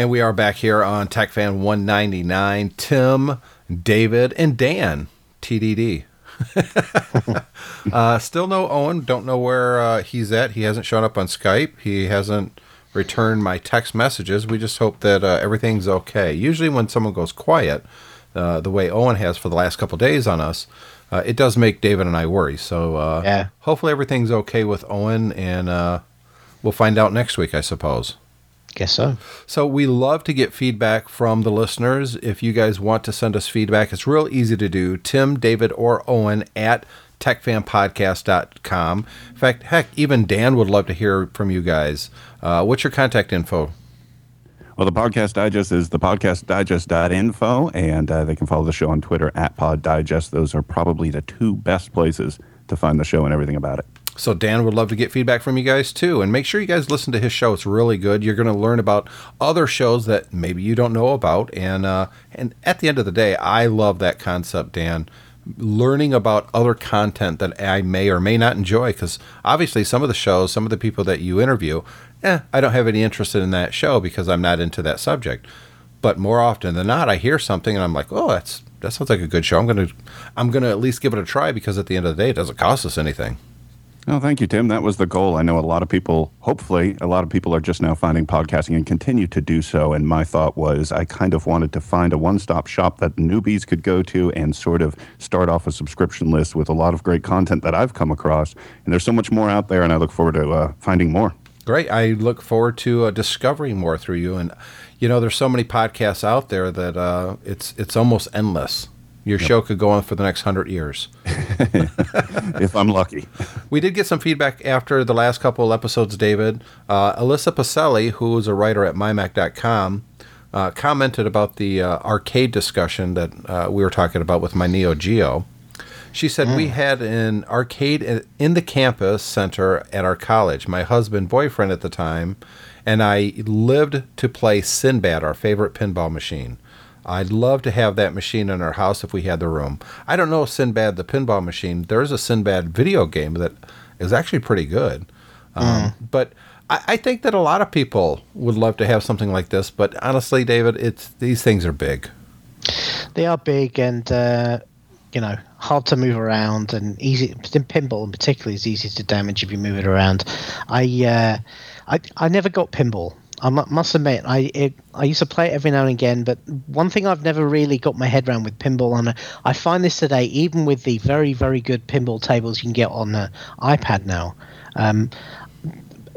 And we are back here on TechFan 199. Tim, David, and Dan, TDD. [LAUGHS] uh, still no Owen. Don't know where uh, he's at. He hasn't shown up on Skype. He hasn't returned my text messages. We just hope that uh, everything's okay. Usually, when someone goes quiet, uh, the way Owen has for the last couple days on us, uh, it does make David and I worry. So uh, Yeah. hopefully everything's okay with Owen, and uh, we'll find out next week, I suppose. Guess so. So we love to get feedback from the listeners. If you guys want to send us feedback, it's real easy to do. Tim, David, or Owen at techfanpodcast.com. In fact, heck, even Dan would love to hear from you guys. Uh, what's your contact info? Well, the podcast digest is the podcastdigest.info, and uh, they can follow the show on Twitter at Pod Digest. Those are probably the two best places to find the show and everything about it. So Dan would love to get feedback from you guys too, and make sure you guys listen to his show. It's really good. You're going to learn about other shows that maybe you don't know about, and uh, and at the end of the day, I love that concept, Dan. Learning about other content that I may or may not enjoy, because obviously some of the shows, some of the people that you interview, eh, I don't have any interest in that show because I'm not into that subject. But more often than not, I hear something and I'm like, oh, that's that sounds like a good show. I'm gonna I'm gonna at least give it a try because at the end of the day, it doesn't cost us anything. Oh, thank you, Tim. That was the goal. I know a lot of people, hopefully, a lot of people are just now finding podcasting and continue to do so. And my thought was I kind of wanted to find a one stop shop that newbies could go to and sort of start off a subscription list with a lot of great content that I've come across. And there's so much more out there, and I look forward to uh, finding more. Great. I look forward to uh, discovering more through you. And you know, there's so many podcasts out there that uh, it's it's almost endless. Your show could go on for the next hundred years. [LAUGHS] if I'm lucky. We did get some feedback after the last couple of episodes, David. Uh, Alyssa Pacelli, who is a writer at mymac.com, uh, commented about the uh, arcade discussion that uh, we were talking about with my Neo Geo. She said, We had an arcade in the campus center at our college. My husband, boyfriend at the time, and I lived to play Sinbad, our favorite pinball machine. I'd love to have that machine in our house if we had the room. I don't know Sinbad, the pinball machine. There's a Sinbad video game that is actually pretty good. Um, But I, I think that a lot of people would love to have something like this. But honestly, David, it's these things are big. They are big and uh, you know hard to move around and easy. Pinball in particular is easy to damage if you move it around. I uh, I I never got pinball. I must admit, I it, I used to play it every now and again, but one thing I've never really got my head around with pinball, and I find this today, even with the very very good pinball tables you can get on the iPad now. Um,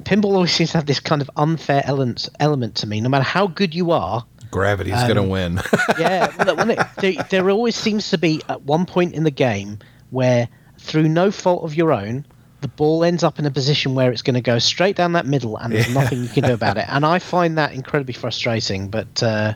pinball always seems to have this kind of unfair element element to me. No matter how good you are, Gravity's going to win. [LAUGHS] yeah, it, there, there always seems to be at one point in the game where, through no fault of your own, the ball ends up in a position where it's going to go straight down that middle, and there's nothing you can do about it. [LAUGHS] And I find that incredibly frustrating. But uh,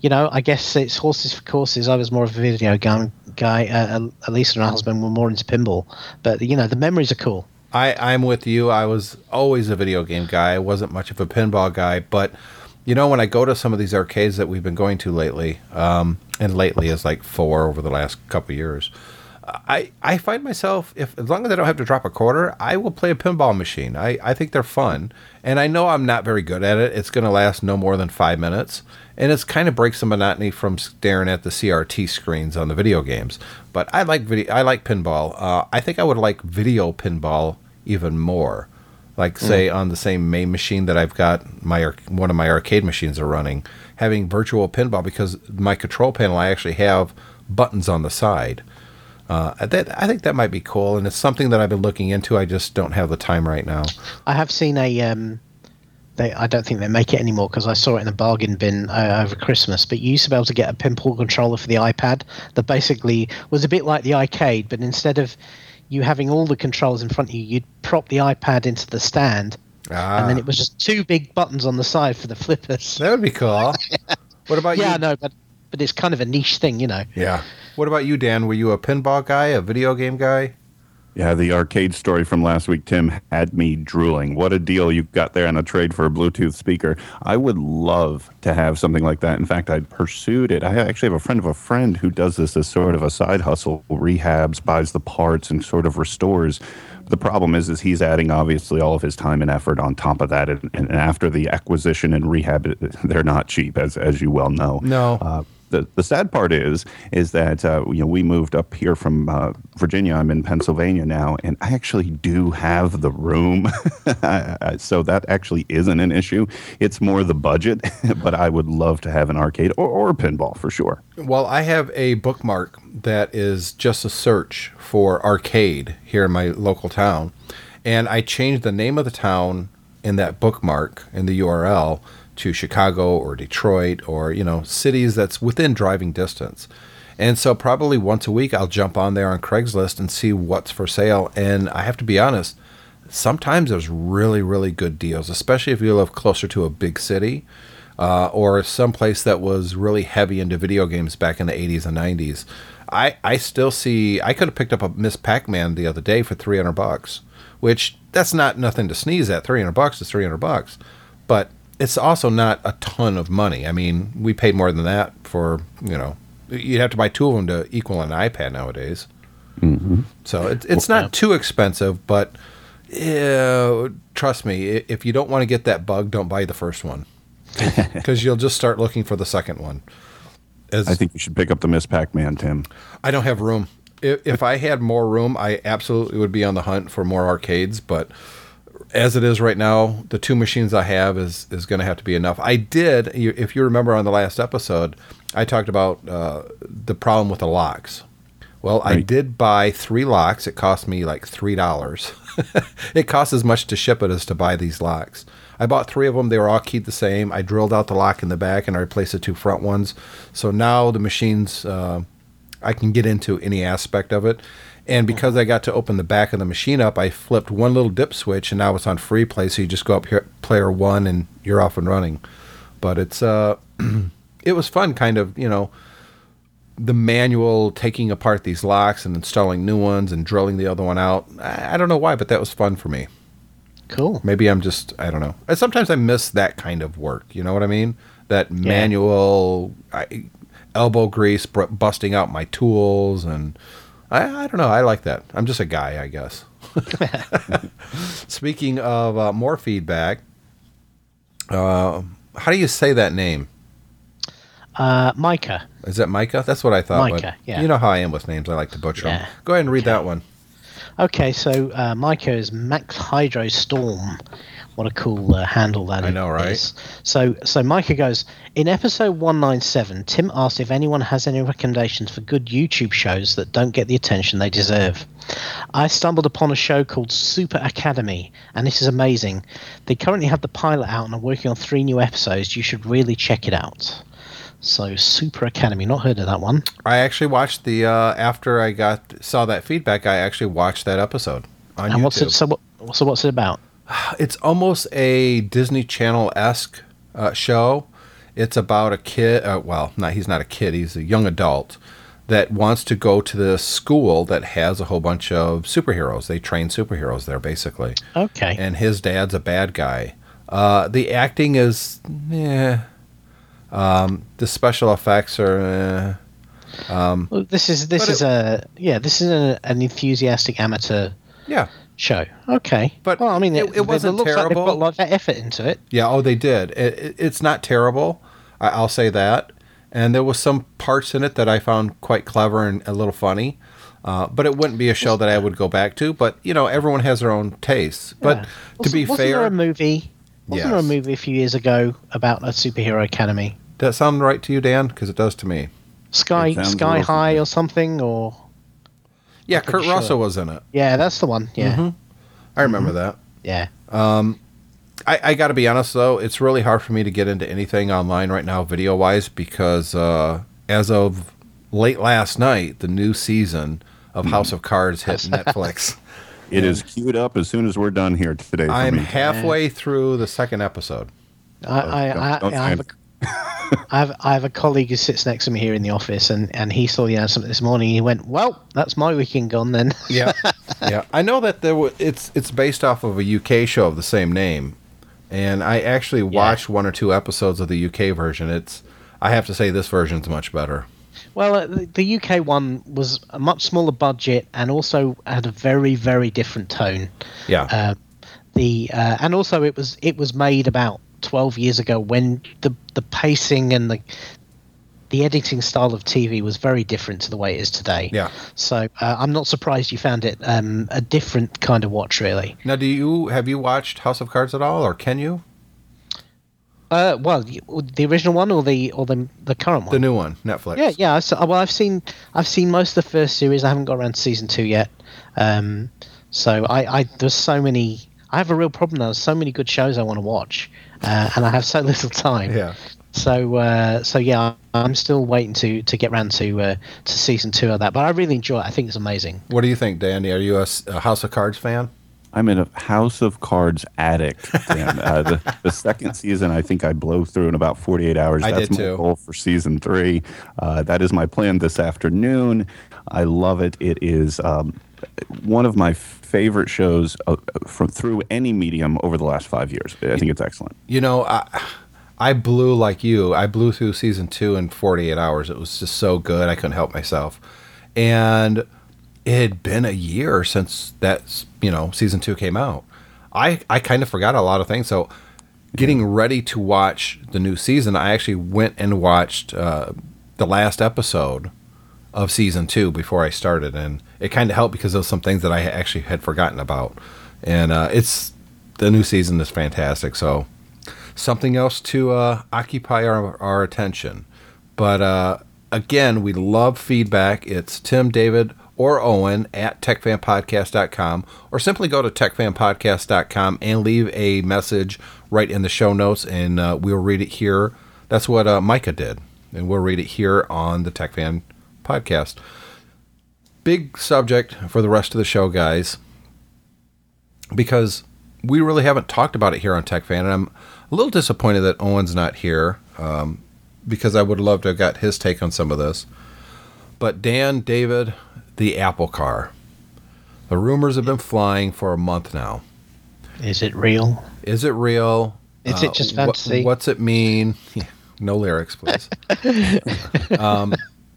you know, I guess it's horses for courses. I was more of a video game guy. Uh, Elisa and her husband were more into pinball, but you know, the memories are cool. I, I'm with you. I was always a video game guy. I wasn't much of a pinball guy, but you know, when I go to some of these arcades that we've been going to lately, um, and lately is like four over the last couple of years, I I find myself if as long as I don't have to drop a quarter, I will play a pinball machine. I I think they're fun, and I know I'm not very good at it. It's going to last no more than five minutes, and it's kind of breaks the monotony from staring at the CRT screens on the video games. But I like video. I like pinball. Uh, I think I would like video pinball even more. Like say on the same main machine that I've got my one of my arcade machines are running, having virtual pinball because my control panel I actually have buttons on the side. Uh, that I think that might be cool, and it's something that I've been looking into. I just don't have the time right now. I have seen a. Um, they, I don't think they make it anymore because I saw it in a bargain bin uh, over Christmas. But you used to be able to get a pinball controller for the iPad that basically was a bit like the arcade, but instead of you having all the controls in front of you, you'd prop the iPad into the stand, Ah, and then it was just two big buttons on the side for the flippers. that would be cool. [LAUGHS] what about Yeah, you? Yeah, no, but but it's kind of a niche thing, you know. Yeah. What about you, Dan? Were you a pinball guy, a video game guy? Yeah, the arcade story from last week, Tim, had me drooling. What a deal you got there on a trade for a Bluetooth speaker. I would love to have something like that. In fact, I pursued it. I actually have a friend of a friend who does this as sort of a side hustle, rehabs, buys the parts, and sort of restores. The problem is, is he's adding obviously all of his time and effort on top of that, and, and after the acquisition and rehab, they're not cheap, as as you well know. No. Uh, the, the sad part is is that uh, you know we moved up here from uh, Virginia. I'm in Pennsylvania now, and I actually do have the room, [LAUGHS] so that actually isn't an issue. It's more the budget, [LAUGHS] but I would love to have an arcade or, or pinball for sure. Well, I have a bookmark that is just a search for arcade here in my local town, and I changed the name of the town in that bookmark in the URL to Chicago or Detroit or, you know, cities that's within driving distance. And so probably once a week I'll jump on there on Craigslist and see what's for sale. And I have to be honest, sometimes there's really, really good deals, especially if you live closer to a big city uh, or someplace that was really heavy into video games back in the 80s and 90s. I, I still see, I could have picked up a Miss Pac Man the other day for 300 bucks, which that's not nothing to sneeze at. 300 bucks is 300 bucks. But it's also not a ton of money. I mean, we paid more than that for you know, you'd have to buy two of them to equal an iPad nowadays. Mm-hmm. So it, it's not too expensive, but uh, trust me, if you don't want to get that bug, don't buy the first one [LAUGHS] because you'll just start looking for the second one. As, I think you should pick up the Miss Pac-Man, Tim. I don't have room. If, if I had more room, I absolutely would be on the hunt for more arcades, but as it is right now, the two machines I have is is going to have to be enough. I did, if you remember on the last episode, I talked about uh, the problem with the locks. Well, right. I did buy three locks. It cost me like three dollars. [LAUGHS] it costs as much to ship it as to buy these locks. I bought three of them. They were all keyed the same. I drilled out the lock in the back and I replaced the two front ones. So now the machines, uh, I can get into any aspect of it. And because I got to open the back of the machine up, I flipped one little dip switch, and now it's on free play. So you just go up here, player one, and you're off and running. But it's uh, [CLEARS THROAT] it was fun, kind of, you know, the manual taking apart these locks and installing new ones and drilling the other one out. I, I don't know why, but that was fun for me. Cool. Maybe I'm just I don't know. Sometimes I miss that kind of work. You know what I mean? That yeah. manual I, elbow grease, busting out my tools and I, I don't know. I like that. I'm just a guy, I guess. [LAUGHS] [LAUGHS] Speaking of uh, more feedback, uh, how do you say that name? Uh, Micah. Is that Micah? That's what I thought. Micah, yeah. You know how I am with names. I like to butcher yeah. them. Go ahead and read okay. that one. Okay, so uh, Micah is Max Hydro Storm what a cool uh, handle that I know, right? Is. So, so Micah goes in episode one nine seven. Tim asked if anyone has any recommendations for good YouTube shows that don't get the attention they deserve. I stumbled upon a show called Super Academy, and this is amazing. They currently have the pilot out and are working on three new episodes. You should really check it out. So Super Academy, not heard of that one. I actually watched the uh, after I got saw that feedback. I actually watched that episode on and YouTube. What's it, so, what, so what's it about? [SIGHS] it's almost a Disney Channel esque uh, show. It's about a kid. Uh, well, not he's not a kid. He's a young adult that wants to go to the school that has a whole bunch of superheroes. They train superheroes there, basically. Okay. And his dad's a bad guy. Uh, the acting is, yeah. Um, the special effects are. Eh. Um, well, this is this is it, a yeah. This is a, an enthusiastic amateur. Yeah show. Okay, but well, I mean, it, it, it wasn't it terrible. Like they put a lot of effort into it. Yeah, oh, they did. It, it's not terrible. I, will say that. And there was some parts in it that I found quite clever and a little funny. Uh, but it wouldn't be a show that I would go back to. But you know, everyone has their own tastes. But to be wasn't fair, there a movie? Wasn't yes. there a movie a few years ago about a superhero academy? Does that sound right to you, Dan? Because it does to me. Sky Sky High or something, or yeah, Kurt sure. Russell was in it. Yeah, that's the one. Yeah, mm-hmm. I remember mm-hmm. that. Yeah. Um, I, I got to be honest though, it's really hard for me to get into anything online right now, video wise, because uh, as of late last night, the new season of mm-hmm. House of Cards hit [LAUGHS] Netflix. It is queued up as soon as we're done here today. I'm me. halfway through the second episode. I, I, I, I have a, [LAUGHS] I have I have a colleague who sits next to me here in the office, and, and he saw the announcement this morning. He went, "Well, that's my weekend gone then." [LAUGHS] Yeah, yeah, I know that there w- it's it's based off of a UK show of the same name, and I actually watched one or two episodes of the UK version. It's I have to say this version's much better. Well, uh, the, the UK one was a much smaller budget and also had a very, very different tone. Yeah, Uh, the uh, and also it was it was made about twelve years ago when the the pacing and the the editing style of TV was very different to the way it is today. Yeah. So uh, I'm not surprised you found it um, a different kind of watch, really. now do you have you watched House of Cards at all, or can you Uh, well, the original one or the or the the current one? the new one Netflix? Yeah, yeah. I saw, well, I've seen I've seen most of the first series. I haven't got around to season two yet. Um, so I, I there's so many. I have a real problem now. There's so many good shows I want to watch, uh, and I have so [LAUGHS] little time. yeah. So uh, so yeah, I'm still waiting to to get round to uh, to season two of that. But I really enjoy it. I think it's amazing. What do you think, Danny? Are you a House of Cards fan? I'm in a House of Cards addict. Dan. [LAUGHS] uh, the, the second season, I think I blow through in about 48 hours. I That's did my too. goal for season three. Uh, that is my plan this afternoon. I love it. It is um, one of my favorite shows uh, from through any medium over the last five years. I think it's excellent. You know, I I blew like you. I blew through season two in 48 hours. It was just so good. I couldn't help myself. And it had been a year since that, you know, season two came out. I, I kind of forgot a lot of things. So getting ready to watch the new season, I actually went and watched uh, the last episode of season two before I started. And it kind of helped because there was some things that I actually had forgotten about. And uh, it's the new season is fantastic. So something else to uh, occupy our, our attention. But uh, again, we love feedback. It's Tim, David, or Owen at techfanpodcast.com, or simply go to techfanpodcast.com and leave a message right in the show notes, and uh, we'll read it here. That's what uh, Micah did, and we'll read it here on the Tech Fan Podcast. Big subject for the rest of the show, guys because we really haven't talked about it here on Tech Fan, and I'm a little disappointed that Owen's not here um, because I would love to have got his take on some of this. But Dan, David, the Apple car. The rumors have been flying for a month now. Is it real? Is it real? Uh, Is it just what- fantasy? what's it mean? [LAUGHS] no lyrics, please. [LAUGHS] um,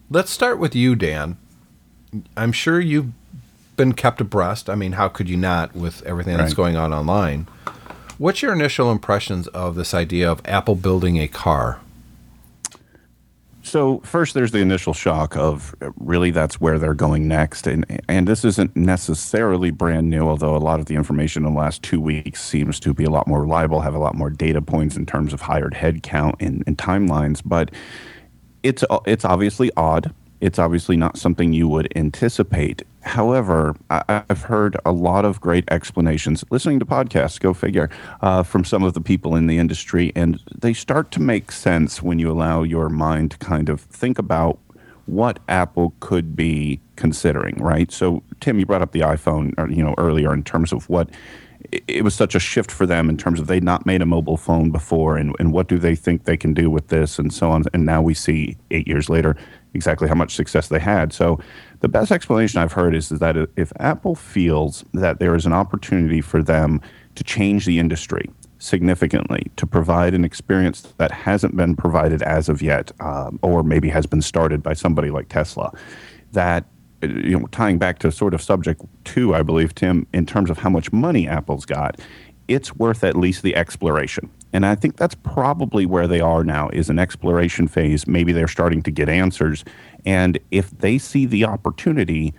let's start with you, Dan. I'm sure you've been kept abreast. I mean, how could you not with everything that's Right. going on online? What's your initial impressions of this idea of Apple building a car? So first, there's the initial shock of really that's where they're going next, and and this isn't necessarily brand new. Although a lot of the information in the last two weeks seems to be a lot more reliable, have a lot more data points in terms of hired headcount and, and timelines. But it's it's obviously odd. It's obviously not something you would anticipate. However, I, I've heard a lot of great explanations listening to podcasts. Go figure uh, from some of the people in the industry, and they start to make sense when you allow your mind to kind of think about what Apple could be considering. Right. So, Tim, you brought up the iPhone, you know, earlier in terms of what it- it was such a shift for them in terms of they'd not made a mobile phone before and, and what do they think they can do with this and so on and now we see eight years later exactly how much success they had so the best explanation i've heard is, that if apple feels that there is an opportunity for them to change the industry significantly to provide an experience that hasn't been provided as of yet um, or maybe has been started by somebody like tesla that you know, tying back to sort of subject two, I believe, Tim, in terms of how much money Apple's got, it's worth at least the exploration. And I think that's probably where they are now is an exploration phase. Maybe they're starting to get answers. And if they see the opportunity,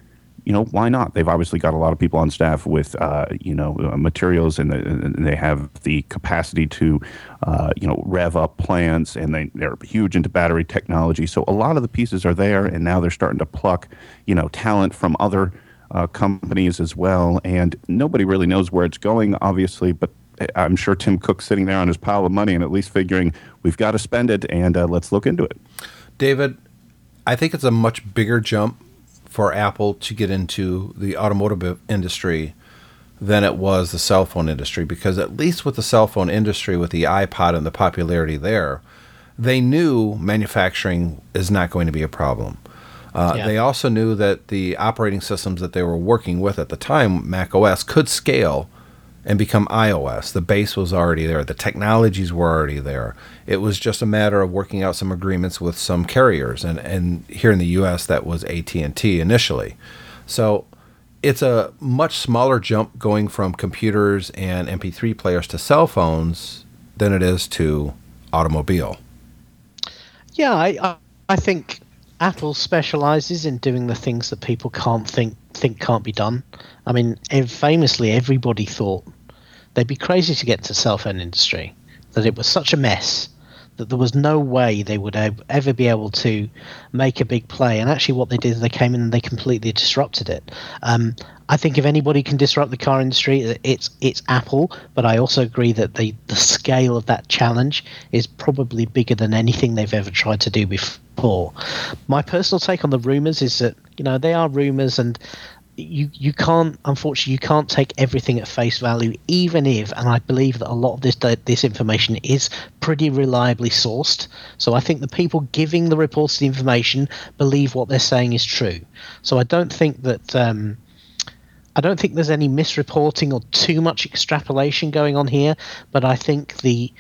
you know, why not? They've obviously got a lot of people on staff with, uh, you know, uh, materials, and, the, and they have the capacity to, uh, you know, rev up plants, and they, they're huge into battery technology. So a lot of the pieces are there, and now they're starting to pluck, you know, talent from other uh, companies as well. And nobody really knows where it's going, obviously, but I'm sure Tim Cook's sitting there on his pile of money and at least figuring we've got to spend it, and uh, let's look into it. David, I think it's a much bigger jump for Apple to get into the automotive industry than it was the cell phone industry because at least with the cell phone industry with the iPod and the popularity there, they knew manufacturing is not going to be a problem. Uh, Yeah. They also knew that the operating systems that they were working with at the time, Mac OS, could scale and become iOS. The base was already there. The technologies were already there. It was just a matter of working out some agreements with some carriers, and, and here in the U.S. that was AT and T initially. So it's a much smaller jump going from computers and MP3 players to cell phones than it is to automobile. Yeah, I, I think Apple specializes in doing the things that people can't think think can't be done. I mean, famously, everybody thought they'd be crazy to get to cell phone industry, that it was such a mess that there was no way they would ever be able to make a big play. And actually, what they did is they came in and they completely disrupted it. Um, I think if anybody can disrupt the car industry, it's it's Apple. But I also agree that the the scale of that challenge is probably bigger than anything they've ever tried to do before. My personal take on the rumors is that you know they are rumors and you you can't unfortunately you can't take everything at face value even if and i believe that a lot of this this information is pretty reliably sourced. So i think the people giving the reports the information believe what they're saying is true. So i don't think that um, I don't think there's any misreporting or too much extrapolation going on here, but I think the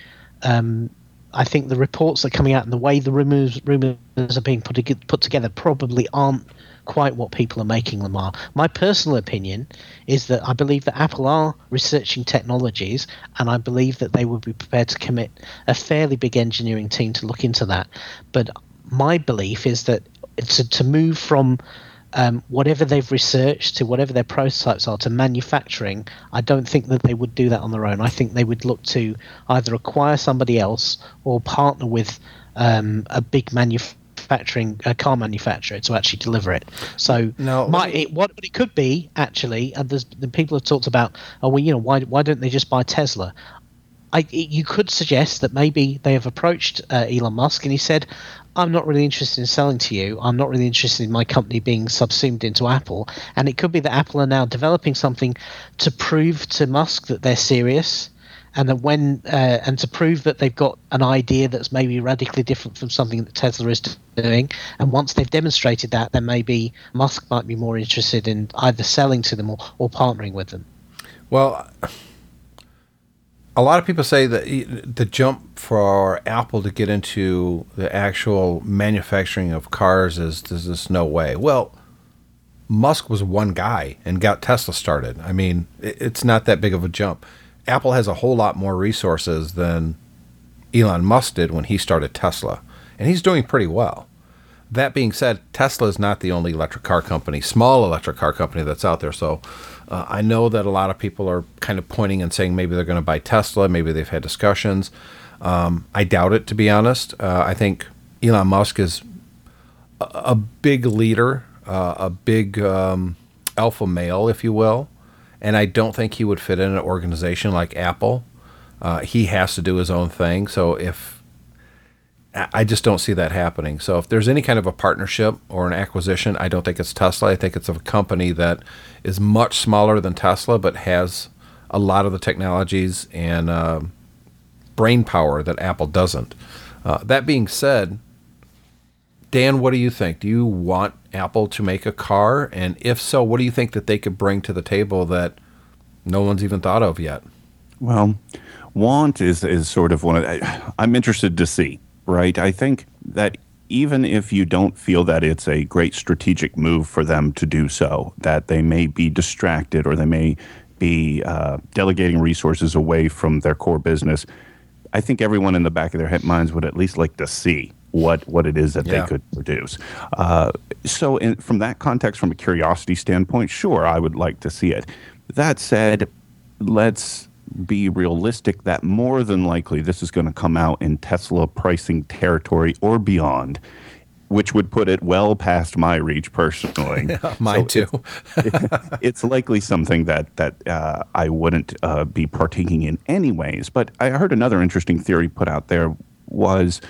um, I think the reports that are coming out and the way the rumors rumors are being put put together probably aren't quite what people are making them are. My personal opinion is that I believe that Apple are researching technologies, and I believe that they would be prepared to commit a fairly big engineering team to look into that. But my belief is that to, to move from um, whatever they've researched to whatever their prototypes are to manufacturing, I don't think that they would do that on their own. I think they would look to either acquire somebody else or partner with um, a big manufacturing a car manufacturer to actually deliver it. So Now, my, me- it, what it could be actually, and there's the people have talked about, oh well, you know, why why don't they just buy Tesla? I, you could suggest that maybe they have approached uh, Elon Musk and he said, I'm not really interested in selling to you. I'm not really interested in my company being subsumed into Apple. And it could be that Apple are now developing something to prove to Musk that they're serious. And that when uh, and to prove that they've got an idea that's maybe radically different from something that Tesla is doing, and once they've demonstrated that, then maybe Musk might be more interested in either selling to them or, or partnering with them. Well, a lot of people say that the jump for Apple to get into the actual manufacturing of cars is there's just no way. Well, Musk was one guy and got Tesla started. I mean, it's not that big of a jump. Apple has a whole lot more resources than Elon Musk did when he started Tesla, and he's doing pretty well. That being said, Tesla is not the only electric car company, small electric car company that's out there. So uh, I know that a lot of people are kind of pointing and saying maybe they're going to buy Tesla. Maybe they've had discussions. Um, I doubt it, to be honest. Uh, I think Elon Musk is a, a big leader, uh, a big um, alpha male, if you will. And I don't think he would fit in an organization like Apple. Uh, he has to do his own thing. So if I just don't see that happening. So if there's any kind of a partnership or an acquisition, I don't think it's Tesla. I think it's a company that is much smaller than Tesla, but has a lot of the technologies and uh, brain power that Apple doesn't. Uh, that being said, Dan, what do you think? Do you want Apple to make a car? And if so, what do you think that they could bring to the table that no one's even thought of yet? Well, want is is sort of one of I, I'm interested to see, right? I think that even if you don't feel that it's a great strategic move for them to do so, that they may be distracted or they may be uh, delegating resources away from their core business. I think everyone in the back of their head minds would at least like to see what what it is that Yeah. they could produce. Uh, so, in, from that context, from a curiosity standpoint, sure, I would like to see it. That said, let's be realistic that more than likely this is going to come out in Tesla pricing territory or beyond, which would put it well past my reach personally. [LAUGHS] Mine So too. it's likely something that that uh, I wouldn't uh, be partaking in anyways. But I heard another interesting theory put out there was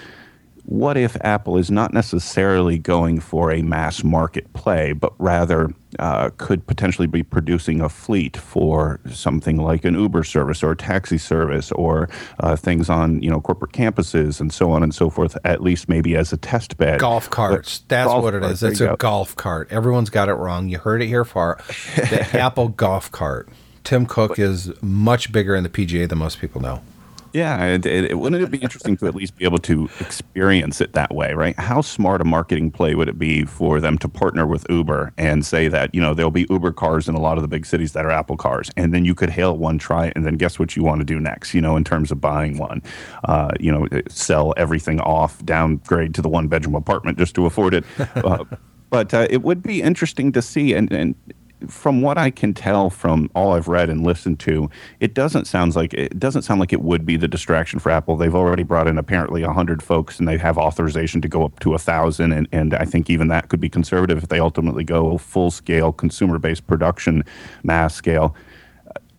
what if Apple is not necessarily going for a mass market play, but rather uh, could potentially be producing a fleet for something like an Uber service or a taxi service or uh, things on you know corporate campuses and so on and so forth. At least maybe as a test bed. Golf carts. But That's golf what it is. It's a go. golf cart. Everyone's got it wrong. You heard it here far. The [LAUGHS] Apple golf cart. Tim Cook but, is much bigger in the PGA than most people know. Yeah, it, it, wouldn't it be interesting to at least be able to experience it that way, right? How smart a marketing play would it be for them to partner with Uber and say that you know there'll be Uber cars in a lot of the big cities that are Apple cars, and then you could hail one, try it, and then guess what you want to do next? You know, in terms of buying one, uh, you know, sell everything off, downgrade to the one bedroom apartment just to afford it. Uh, [LAUGHS] but uh, it would be interesting to see, and, and from what I can tell from all I've read and listened to, it doesn't sound like it doesn't sound like it would be the distraction for Apple. They've already brought in apparently hundred folks, and they have authorization to go up to thousand, and and I think even that could be conservative if they ultimately go full scale consumer based production, mass scale.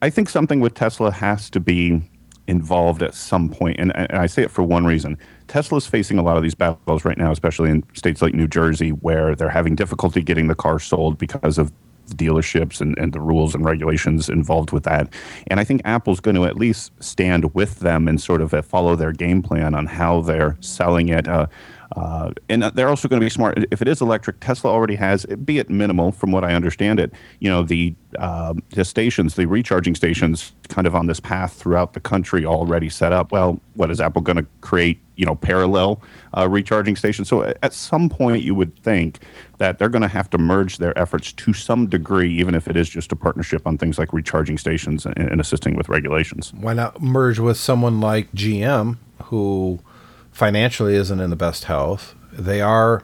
I think something with Tesla has to be involved at some point, and, and I say it for one reason. Tesla's facing a lot of these battles right now, especially in states like New Jersey, where they're having difficulty getting the car sold because of dealerships and, and the rules and regulations involved with that. And I think Apple's going to at least stand with them and sort of uh, follow their game plan on how they're selling it. Uh, uh, and they're also going to be smart. If it is electric, Tesla already has, be it minimal from what I understand it, you know, the, uh, the stations, the recharging stations kind of on this path throughout the country already set up. Well, what is Apple going to create, you know, parallel uh, recharging stations? So at some point, you would think that they're going to have to merge their efforts to some degree, even if it is just a partnership on things like recharging stations and, and assisting with regulations. Why not merge with someone like GM who – financially isn't in the best health. They are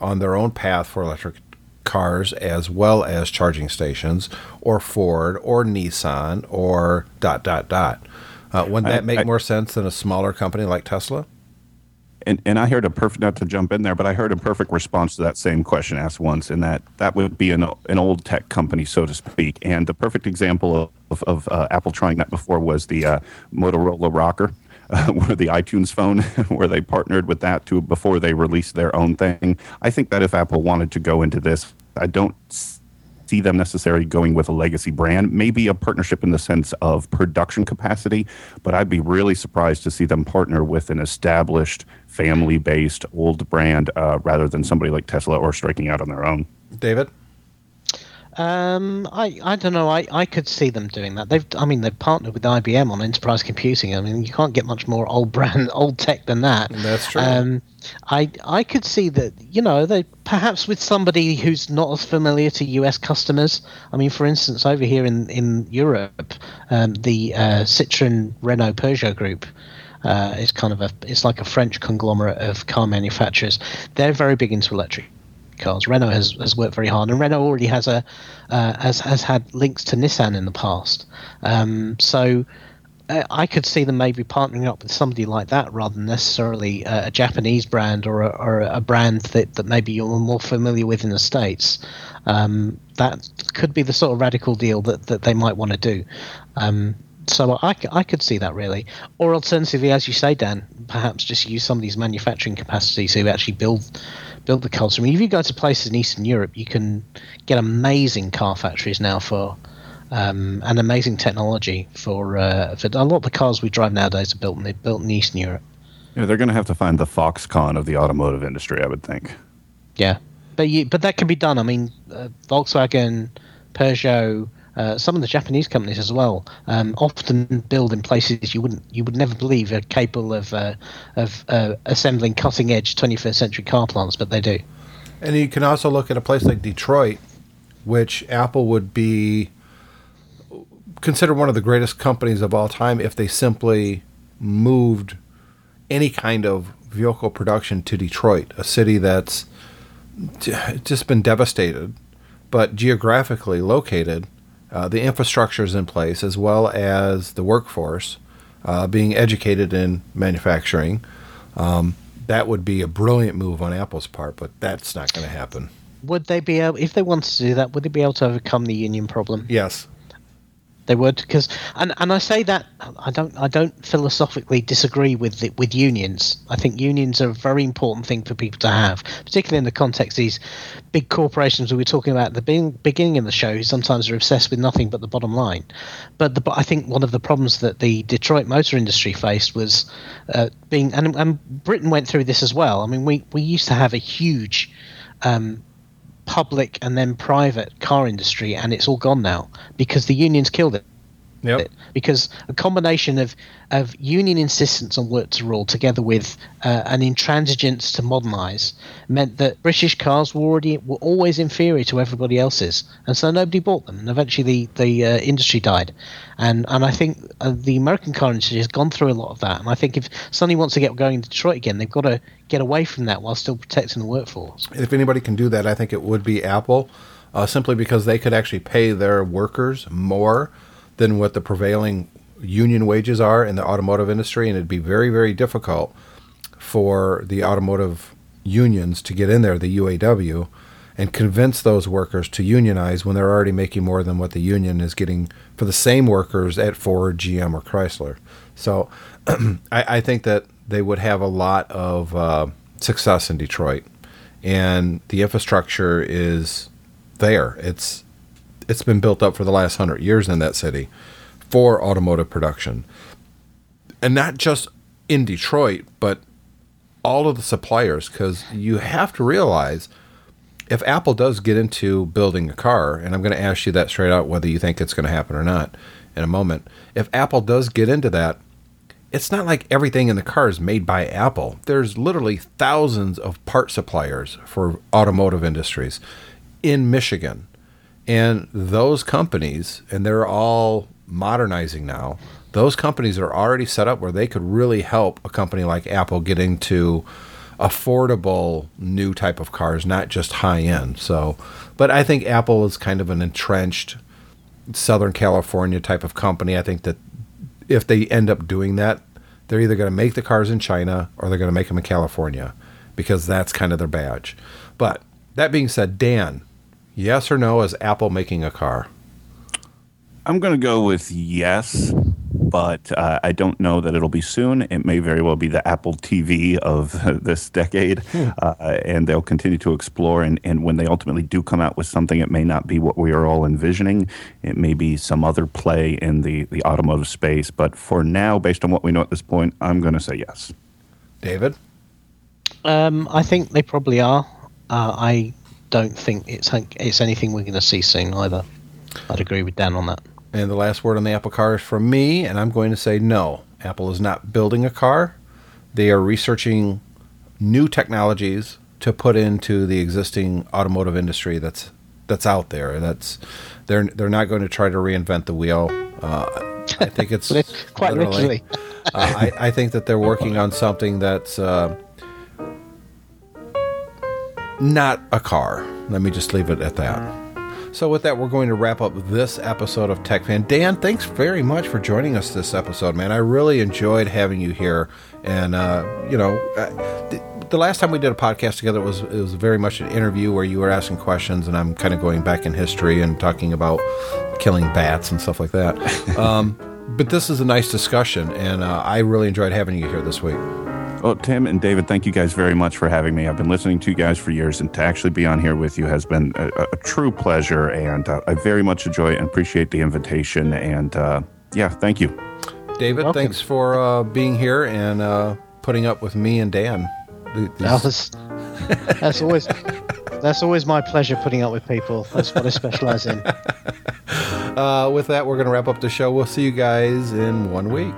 on their own path for electric cars as well as charging stations, or Ford, or Nissan, or dot dot dot. Uh, wouldn't that I, make I, more sense than a smaller company like Tesla? And, and I heard a perfect not to jump in there, but I heard a perfect response to that same question asked once, and that that would be an an old tech company, so to speak. And the perfect example of, of uh, Apple trying that before was the uh, Motorola ROKR [LAUGHS] uh, where the iTunes phone, [LAUGHS] where they partnered with that to before they released their own thing. I think that if Apple wanted to go into this, I don't see them necessarily going with a legacy brand. Maybe a partnership in the sense of production capacity, but I'd be really surprised to see them partner with an established, family-based old brand uh, rather than somebody like Tesla or striking out on their own. David. Um, I, I don't know. I, I could see them doing that. They've, I mean, they've partnered with IBM on enterprise computing. I mean, you can't get much more old brand, [LAUGHS] old tech than that. That's true. Um, I, I could see that. You know, they perhaps with somebody who's not as familiar to U.S. customers. I mean, for instance, over here in in Europe, um, the uh, Citroen, Renault, Peugeot group. Uh, is kind of a it's like a French conglomerate of car manufacturers. They're very big into electric cars. Renault has, has worked very hard, and Renault already has a uh, has has had links to Nissan in the past. Um, so uh, I could see them maybe partnering up with somebody like that rather than necessarily a, a Japanese brand or a, or a brand that, that maybe you're more familiar with in the states. Um, that could be the sort of radical deal that, that they might want to do. Um, so I, I could see that really. Or alternatively, as you say, Dan, perhaps just use some of these manufacturing capacities to actually build build the cars. I mean, if you go to places in Eastern Europe, you can get amazing car factories now for um, and amazing technology for uh, for a lot of the cars we drive nowadays are built in built in Eastern Europe. Yeah, they're going to have to find the Foxconn of the automotive industry, I would think. Yeah, but you, but that can be done. I mean, uh, Volkswagen, Peugeot, uh, some of the Japanese companies as well um, often build in places you wouldn't you would never believe are capable of uh, of uh, assembling cutting edge 21st century car plants, but they do. And you can also look at a place like Detroit, which Apple would be considered one of the greatest companies of all time if they simply moved any kind of vehicle production to Detroit, a city that's just been devastated, but geographically located uh, the infrastructure is in place as well as the workforce uh, being educated in manufacturing. Um, that would be a brilliant move on Apple's part, but that's not going to happen. Would they be able, if they wanted to do that, would they be able to overcome the union problem? Yes. They would because, and, and I say that I don't I don't philosophically disagree with the, with unions. I think unions are a very important thing for people to have, particularly in the context of these big corporations we were talking about at the beginning of the show, who sometimes are obsessed with nothing but the bottom line. But the, I think one of the problems that the Detroit motor industry faced was uh, being, and, and Britain went through this as well. I mean, we we used to have a huge um, public and then private car industry, and it's all gone now because the unions killed it. Yep. Because a combination of, of union insistence on work to rule together with uh, an intransigence to modernise meant that British cars were already were always inferior to everybody else's, and so nobody bought them. And eventually, the the uh, industry died. And and I think uh, the American car industry has gone through a lot of that. And I think if somebody wants to get going in Detroit again, they've got to get away from that while still protecting the workforce. If anybody can do that, I think it would be Apple, uh, simply because they could actually pay their workers more than what the prevailing union wages are in the automotive industry, and it'd be very, very difficult for the automotive unions to get in there, the UAW, and convince those workers to unionize when they're already making more than what the union is getting for the same workers at Ford, GM, or Chrysler. So [CLEARS THROAT] I, I, think that they would have a lot of uh, success in Detroit, and the infrastructure is there. It's it's been built up for the last hundred years in that city for automotive production, and not just in Detroit, but all of the suppliers. Because you have to realize if Apple does get into building a car, and I'm going to ask you that straight out, whether you think it's going to happen or not, in a moment. If Apple does get into that, it's not like everything in the car is made by Apple. There's literally thousands of part suppliers for automotive industries in Michigan. And those companies, and they're all modernizing now, those companies are already set up where they could really help a company like Apple get into affordable new type of cars, not just high end. So, but I think Apple is kind of an entrenched Southern California type of company. I think that if they end up doing that, they're either going to make the cars in China or they're going to make them in California because that's kind of their badge. But that being said, Dan, Yes or no? Is Apple making a car? I'm going to go with yes, but uh, I don't know that it'll be soon. It may very well be the Apple TV of [LAUGHS] this decade, hmm. uh, and they'll continue to explore. And, and when they ultimately do come out with something, it may not be what we are all envisioning. It may be some other play in the, the automotive space. But for now, based on what we know at this point, I'm going to say yes. David? Um, I think they probably are. Uh, I don't think it's it's anything we're going to see soon either. I'd agree with Dan on that. And the last word on the Apple car is from me, and I'm going to say no. Apple is not building a car. They are researching new technologies to put into the existing automotive industry that's that's out there. That's they're they're not going to try to reinvent the wheel. Uh, I think it's [LAUGHS] quite literally. uh, I, I think that they're working on something that's uh, not a car. Let me just leave it at that. So, with that, we're going to wrap up this episode of Tech Fan. Dan, thanks very much for joining us this episode, man. I really enjoyed having you here. And, uh, you know, uh, the, the, last time we did a podcast together it was it was very much an interview where you were asking questions, and I'm kind of going back in history and talking about killing bats and stuff like that. [LAUGHS] Um, but this is a nice discussion, and uh, I really enjoyed having you here this week. Well, Tim and David, thank you guys very much for having me. I've been listening to you guys for years, and to actually be on here with you has been a, a true pleasure. And uh, I very much enjoy and appreciate the invitation. And uh, yeah, thank you. David, thanks for uh, being here and uh, putting up with me and Dan. That was, that's always that's always my pleasure putting up with people. That's what I specialize in. [LAUGHS] Uh, with that, we're going to wrap up the show. We'll see you guys in one week.